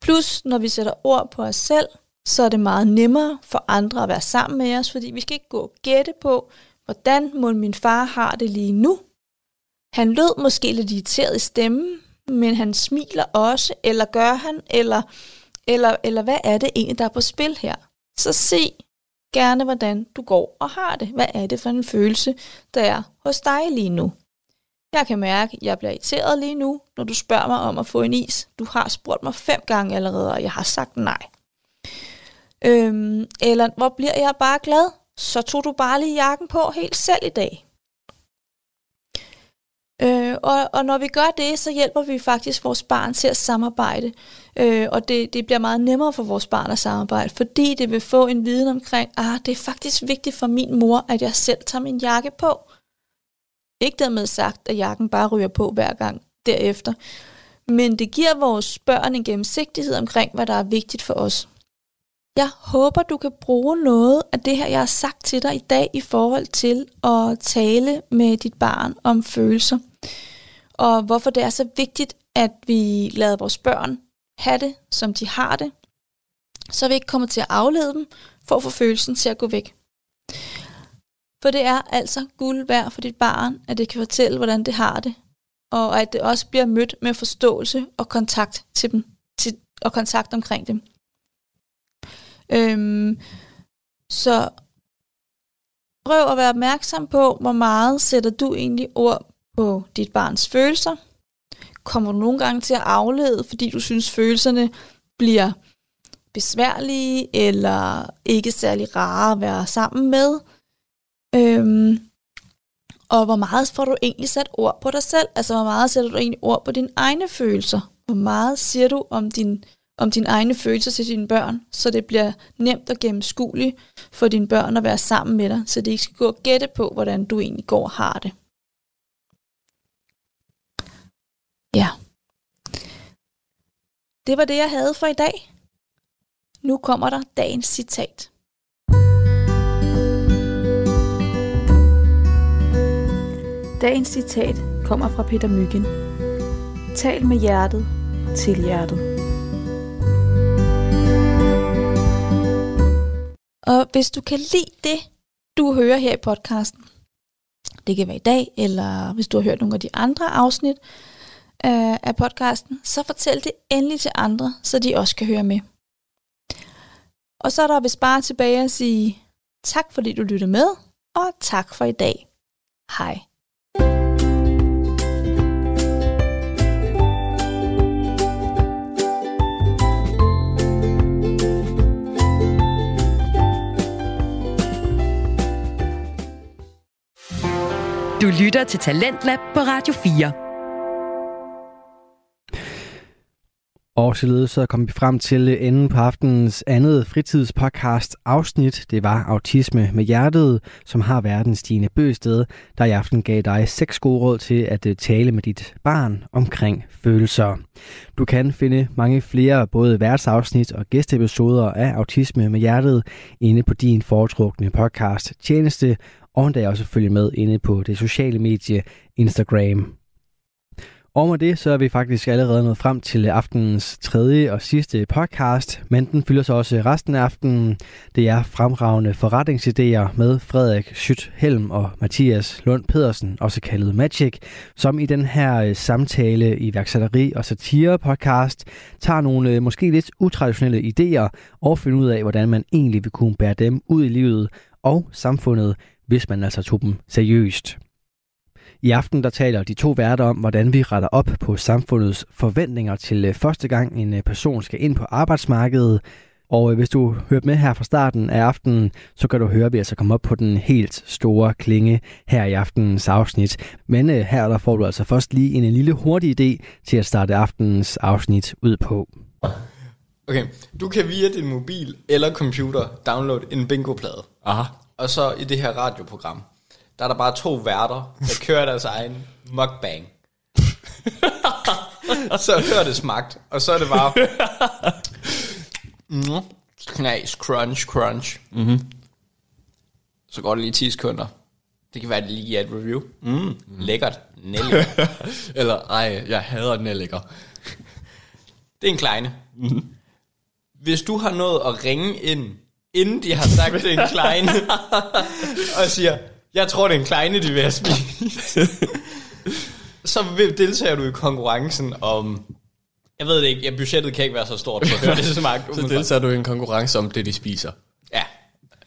Plus, når vi sætter ord på os selv, så er det meget nemmere for andre at være sammen med os, fordi vi skal ikke gå og gætte på, hvordan må min far har det lige nu. Han lød måske lidt irriteret i stemmen, men han smiler også, eller gør han, eller, eller, eller hvad er det egentlig, der er på spil her? Så se gerne, hvordan du går og har det. Hvad er det for en følelse, der er hos dig lige nu? Jeg kan mærke, at jeg bliver irriteret lige nu, når du spørger mig om at få en is. Du har spurgt mig fem gange allerede, og jeg har sagt nej. Øhm, eller hvor bliver jeg bare glad? Så tog du bare lige jakken på helt selv i dag. Øh, og, og når vi gør det, så hjælper vi faktisk vores barn til at samarbejde. Øh, og det, det bliver meget nemmere for vores barn at samarbejde, fordi det vil få en viden omkring, ah, det er faktisk vigtigt for min mor, at jeg selv tager min jakke på. Ikke dermed sagt, at jakken bare ryger på hver gang derefter. Men det giver vores børn en gennemsigtighed omkring, hvad der er vigtigt for os. Jeg håber, du kan bruge noget af det her, jeg har sagt til dig i dag i forhold til at tale med dit barn om følelser. Og hvorfor det er så vigtigt, at vi lader vores børn have det, som de har det, så vi ikke kommer til at aflede dem for at få følelsen til at gå væk. For det er altså guld værd for dit barn, at det kan fortælle, hvordan det har det, og at det også bliver mødt med forståelse og kontakt til dem, til, og kontakt omkring dem. Øhm, så prøv at være opmærksom på, hvor meget sætter du egentlig ord på dit barns følelser. Kommer du nogle gange til at aflede, fordi du synes, følelserne bliver besværlige eller ikke særlig rare at være sammen med? Øhm, og hvor meget får du egentlig sat ord på dig selv? Altså, hvor meget sætter du egentlig ord på dine egne følelser? Hvor meget siger du om din om dine egne følelser til dine børn, så det bliver nemt og gennemskueligt for dine børn at være sammen med dig, så de ikke skal gå og gætte på, hvordan du egentlig går og har det. Ja. Det var det, jeg havde for i dag. Nu kommer der dagens citat. Dagens citat kommer fra Peter Myggen. Tal med hjertet til hjertet. Og hvis du kan lide det, du hører her i podcasten, det kan være i dag, eller hvis du har hørt nogle af de andre afsnit øh, af podcasten, så fortæl det endelig til andre, så de også kan høre med. Og så er der vist bare tilbage at sige tak, fordi du lyttede med, og tak for i dag. Hej. Du lytter til Talentlab på Radio 4. Og således så kom vi frem til enden på aftenens andet fritidspodcast afsnit. Det var Autisme med Hjertet, som har været Stine Bøsted, der i aften gav dig seks gode råd til at øh, tale med dit barn omkring følelser. Du kan finde mange flere både værtsafsnit og gæsteepisoder af Autisme med Hjertet inde på din foretrukne podcast tjeneste, og endda også følge med inde på det sociale medie Instagram. Og med det, så er vi faktisk allerede nået frem til aftenens tredje og sidste podcast, men den fylder så også resten af aftenen. Det er fremragende forretningsidéer med Frederik Schütt Helm og Mathias Lund Pedersen, også kaldet Magic, som i den her øh, samtale i værksætteri og satire podcast tager nogle øh, måske lidt utraditionelle idéer og finder ud af, hvordan man egentlig vil kunne bære dem ud i livet og samfundet, hvis man altså tog dem seriøst. I aften der taler de to værter om, hvordan vi retter op på samfundets forventninger til øh, første gang en øh, person skal ind på arbejdsmarkedet. Og øh, hvis du hørte med her fra starten af aftenen, så kan du høre, at vi altså kommer op på den helt store klinge her i aftenens afsnit. Men her der får du altså først lige en, en lille hurtig idé til at starte aftenens afsnit ud på. Okay, du kan via din mobil eller computer downloade en bingo-plade. Aha. Og så i det her radioprogram, der er der bare to værter, der kører deres egen mukbang. så hører det smagt, og så er det bare... Mm, knas, crunch, crunch. Mm-hmm. Så går det lige 10 sekunder. Det kan være, at det lige giver et review. Mm, mm. lækkert. Nelliker. Eller, ej, jeg hader nelliker. det er en kleine. Mm-hmm. Hvis du har nået at ringe ind, inden de har sagt, det er en kleine, og siger, jeg tror, det er en kleine, de vil have spist. så deltager du i konkurrencen om... Jeg ved det ikke, ja, budgettet kan ikke være så stort for det så meget. så deltager du i en konkurrence om det, de spiser. Ja.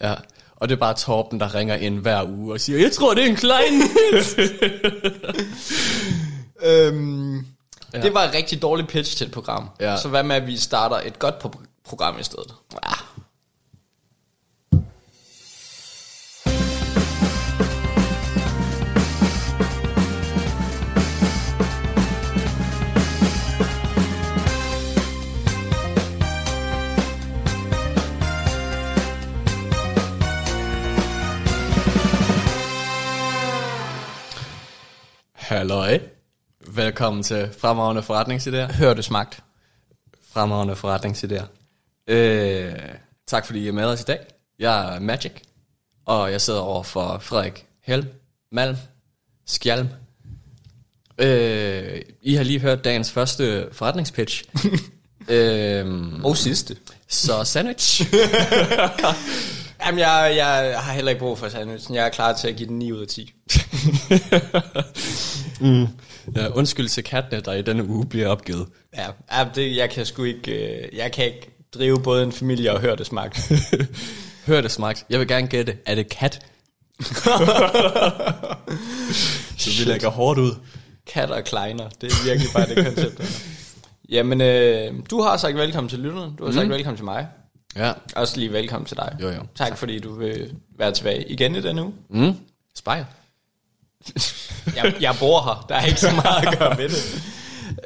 Ja. Og det er bare Torben, der ringer ind hver uge og siger, jeg tror, det er en klein. øhm, ja. Det var et rigtig dårligt pitch til et program. Ja. Så hvad med, at vi starter et godt pro- program i stedet? Ah. Halløj. Velkommen til Fremragende Forretningsidéer. Hør det smagt. Fremragende Forretningsidéer. Øh, tak fordi I er med os i dag. Jeg er Magic, og jeg sidder over for Frederik Helm, Malm, Skjalm. Øh, I har lige hørt dagens første forretningspitch. øh, og sidste. Så sandwich. Jamen, jeg, jeg har heller ikke brug for sandwichen. Jeg er klar til at give den 9 ud af 10. mm. Ja, undskyld til kattene, der i denne uge bliver opgivet. Ja, ja det, jeg kan sgu ikke, øh, jeg kan ikke drive både en familie og høre det smagt. hør det smagt. Jeg vil gerne gætte, er det kat? Så vi lægger hårdt ud. Kat og kleiner, det er virkelig bare det koncept. Jamen, øh, du har sagt velkommen til lytterne. Du har sagt mm. velkommen til mig. Ja. Også lige velkommen til dig. Jo, jo. Tak, tak. fordi du vil være tilbage igen i denne uge. Mm. Spejl. Jeg, jeg bor her. Der er ikke så meget at gøre med det.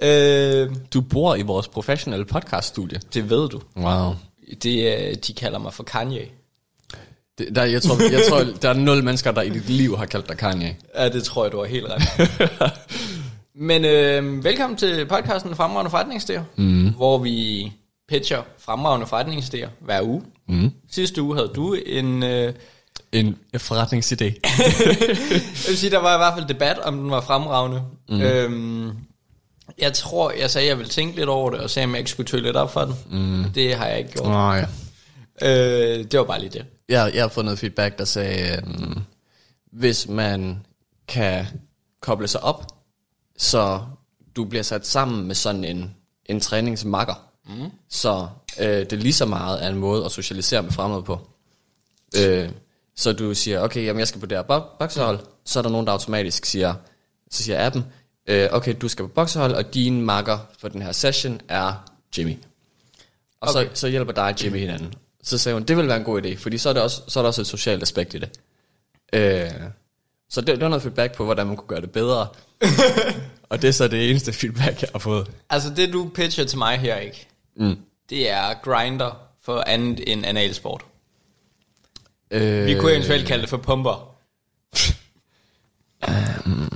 Øh, du bor i vores professionelle podcaststudie. Det ved du. Wow. Det, de kalder mig for Kanye. Det, der, jeg, tror, jeg tror, der er nul mennesker, der i dit liv har kaldt dig Kanye. Ja, det tror jeg, du har helt ret. Men øh, velkommen til podcasten Fremragende Forretningssteder, mm. hvor vi pitcher fremragende forretningsidéer hver uge. Mm. Sidste uge havde du en... Øh, en forretningsidé. jeg vil sige, der var i hvert fald debat, om den var fremragende. Mm. Øhm, jeg tror, jeg sagde, at jeg ville tænke lidt over det, og sagde, om jeg ikke skulle tølle lidt op for den. Mm. Det har jeg ikke gjort. Ja. øh, det var bare lige det. Jeg, jeg har fået noget feedback, der sagde, um, hvis man kan koble sig op, så du bliver sat sammen med sådan en, en træningsmakker, Mm. Så øh, det er lige så meget af en måde at socialisere med fremmede på. Øh, så du siger, okay, jamen jeg skal på det her boksehold, så er der nogen, der automatisk siger, så siger appen, øh, okay, du skal på boksehold, og din makker for den her session er Jimmy. Og okay. så, så hjælper dig og Jimmy hinanden. Så sagde hun, det vil være en god idé, fordi så er, det også, så er der også et socialt aspekt i det. Øh, så det, det var noget feedback på, hvordan man kunne gøre det bedre. og det er så det eneste feedback, jeg har fået. Altså det, du pitcher til mig her, ikke? Mm. Det er grinder for andet end analsport. Øh, Vi kunne eventuelt kalde det for pumper. um,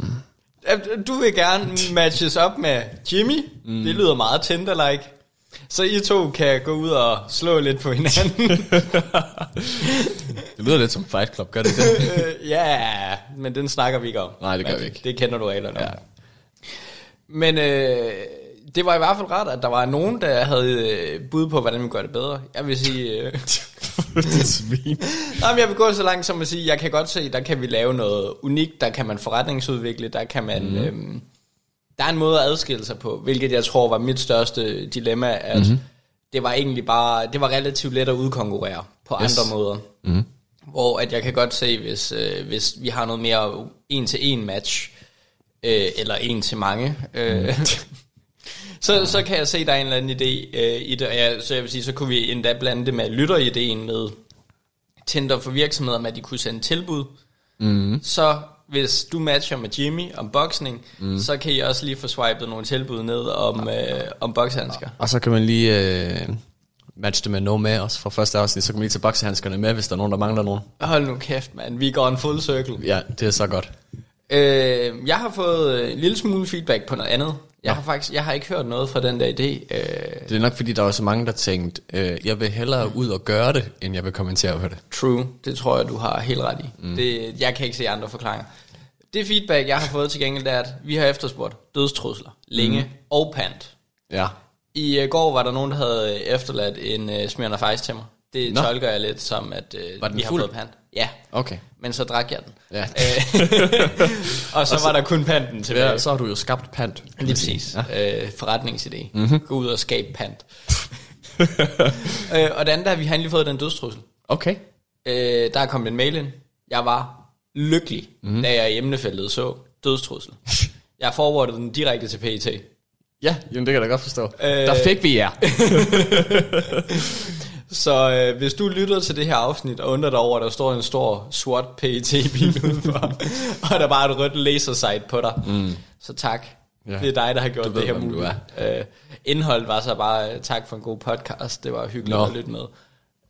du vil gerne matches op med Jimmy. Mm. Det lyder meget Tinder-like. Så I to kan gå ud og slå lidt på hinanden. det lyder lidt som Fight Club, gør det det? ja, men den snakker vi ikke om. Nej, det gør vi ikke. Det kender du reglerne ja. Men øh, det var i hvert fald ret, at der var nogen, der havde øh, bud på, hvordan vi gør det bedre. Jeg vil sige... Øh, Svin. Nej, men jeg vil gå så langt som at sige, jeg kan godt se, der kan vi lave noget unikt, der kan man forretningsudvikle, der kan man... Mm. Øhm, der er en måde at adskille sig på, hvilket jeg tror var mit største dilemma, at mm-hmm. det var egentlig bare, det var relativt let at udkonkurrere på Yes. andre måder. Mm. Hvor at jeg kan godt se, hvis, øh, hvis vi har noget mere en-til-en match, øh, eller en til mange, øh, Mm. så, så kan jeg se, der er en eller anden idé øh, i det. Og jeg, så jeg vil sige, så kunne vi endda blande det med lytterideen med Tinder for virksomheder, med at de kunne sende tilbud. Mm. Så hvis du matcher med Jimmy om boksning, mm. så kan I også lige få swipet nogle tilbud ned om, øh, om bokshandsker. Og så kan man lige øh, matche det med no med os fra første afsnit, så kan man lige tage boksehandskerne med, hvis der er nogen, der mangler nogen. Hold nu kæft, mand. Vi går en full circle. Ja, det er så godt. Øh, jeg har fået øh, en lille smule feedback på noget andet. Jeg har faktisk jeg har ikke hørt noget fra den der idé. Øh, Det er nok fordi, der var så mange, der tænkte, øh, jeg vil hellere ud og gøre det, end jeg vil kommentere på det. True, det tror jeg, du har helt ret i. Mm. Det, jeg kan ikke se andre forklaringer. Det feedback, jeg har fået til gengæld, er, at vi har efterspurgt dødstrusler længe mm. og pant. Ja. I uh, går var der nogen, der havde øh, efterladt en uh, Smirnoff Ice til mig. Det Nå. Tolker jeg lidt som, at uh, Var vi har fuld? fået pant. Ja, Okay. men så drak jeg den. Ja. Og så var der kun panten tilbage. ja, så har du jo skabt pant. Lige præcis. Ja. Øh, forretningsidé. Mm-hmm. Gå ud og skabe pant. øh, og det andet er, at vi har endelig fået den dødstrussel. Okay. Øh, der er kommet en mail ind. Jeg var lykkelig, mm. da jeg i emnefeltet så dødstrussel. Jeg forwardede den direkte til PET. Ja, jamen, det kan jeg da godt forstå. Øh. Der fik vi jer. Så øh, hvis du lytter til det her afsnit og undrer dig over, at der står en stor sort PET-bil udenfor, og der bare er et rødt lasersite på dig, mm. så tak. Ja. Det er dig, der har gjort Du ved, det her muligt. Øh, indholdet var så bare, øh, tak for en god podcast, det var hyggeligt Nå. at lytte med.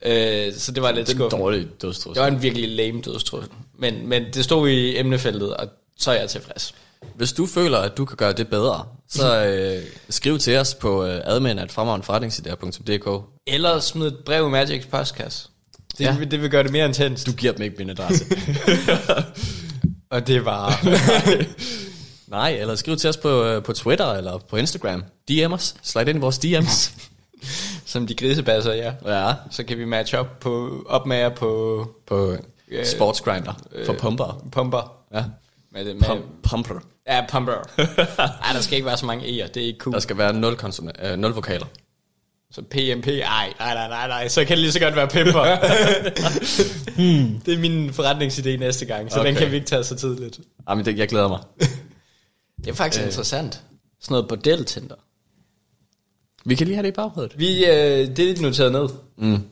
Øh, så det var lidt Det er en skuffende. dårlig Det dødstrussel. var en virkelig lame dødstrussel. Men, men det stod i emnefeltet, og så er jeg tilfreds. Hvis du føler, at du kan gøre det bedre, så øh, skriv til os på øh, admin.fremragendforretningsidéer.dk. Eller smid et brev i Magics postkasse. Det, Ja. det vil gøre det mere intens. Du giver dem ikke min adresse. Og det var... Nej, eller skriv til os på, øh, på Twitter eller på Instagram. DM os. Slide ind i vores DM's. som de grisebasser, ja. ja, Så kan vi matche op, på, op med jer på på Øh, sportsgrinder for pumper. pumper. Ja. Med, det, med, Pum, pumper. Ja, pumper. Ej, der skal ikke være så mange E'er, det er ikke cool. Der skal være 0, konsona- øh, 0 vokaler. Så PMP, ej, nej, nej, nej, nej, så kan det lige så godt være pimper. hmm. Det er min forretningsidé næste gang, så okay. den kan vi ikke tage så tidligt. Jamen, det, jeg glæder mig. Det er faktisk øh. interessant. Sådan noget bordeltænder. Vi kan lige have det i baghovedet. Vi, øh, det er noteret ned. Mm.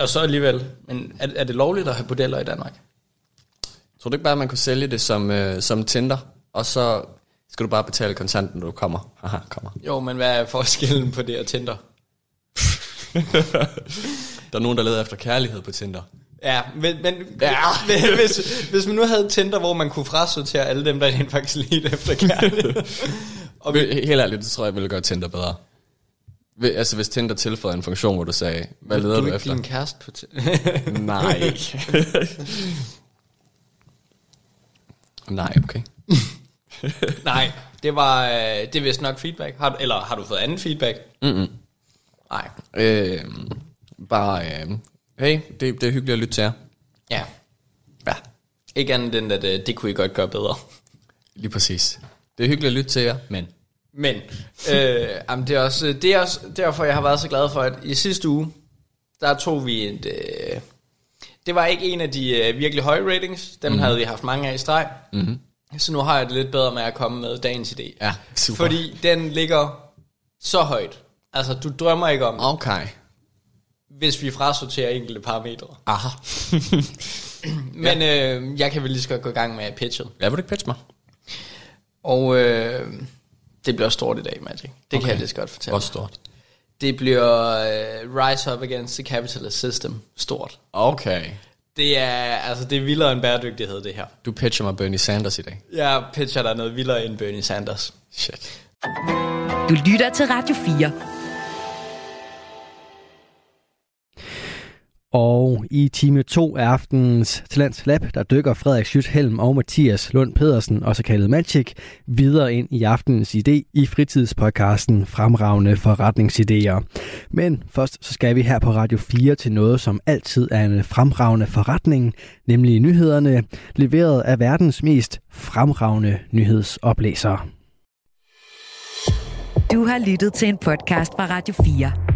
Og så alligevel, men er, er det lovligt at have bordeller i Danmark? Tror du ikke bare, at man kunne sælge det som, øh, som Tinder, og så skal du bare betale kontant, når du kommer? Haha, kommer. Jo, men hvad er forskellen på det og Tinder? Der er nogen, der leder efter kærlighed på Tinder. Ja, men, men ja. hvis, hvis man nu havde Tinder, hvor man kunne frasortere alle dem, der rent faktisk ledte efter kærlighed. Og vi, helt ærligt, det tror jeg ville gøre Tinder bedre. Altså hvis Tinder tilføjede en funktion, hvor du sagde, hvad leder du, du, ikke efter? din kæreste på Tinder? Nej. Nej, okay. Nej, det var øh, det er vist nok feedback. Har, eller har du fået anden feedback? Mm-mm. Nej. Øh, bare, øh, hey, det, det er hyggeligt at lytte til jer. Ja. Ja, Ikke andet end, at øh, det kunne I godt gøre bedre. lige præcis. Det er hyggeligt at lytte til jer, men... Men øh, jamen, det, er også, det er også derfor, jeg har været så glad for, at i sidste uge, der tog vi et... Øh, det var ikke en af de øh, virkelig høje ratings. Dem mm. havde vi haft mange af i streg. Mm-hmm. Så nu har jeg det lidt bedre med at komme med dagens idé. Ja, super. Fordi den ligger så højt. Altså, du drømmer ikke om, Okay. hvis vi frasorterer enkelte parametre. Aha. Men øh, jeg kan vel lige så godt gå i gang med at pitche. Ja, vil du ikke pitche mig? Og øh, det bliver stort i dag, Magic. Det okay. kan jeg lige så godt fortælle. Hvor stort? Det bliver øh, Rise Up Against the Capitalist System stort. Okay. Det er, altså, det er vildere end bæredygtighed, det her. Du pitcher mig Bernie Sanders i dag. Jeg pitcher dig noget vildere end Bernie Sanders. Shit. Du lytter til Radio 4. Og i time 2 af aftenens Talents Lab, der dykker Frederik Schüthelm og Mathias Lund Pedersen, også kaldet Magic, videre ind i aftenens idé i fritidspodcasten Fremragende forretningsidéer. Men først så skal vi her på Radio 4 til noget, som altid er en fremragende forretning, nemlig nyhederne, leveret af verdens mest fremragende nyhedsoplæsere. Du har lyttet til en podcast fra Radio 4.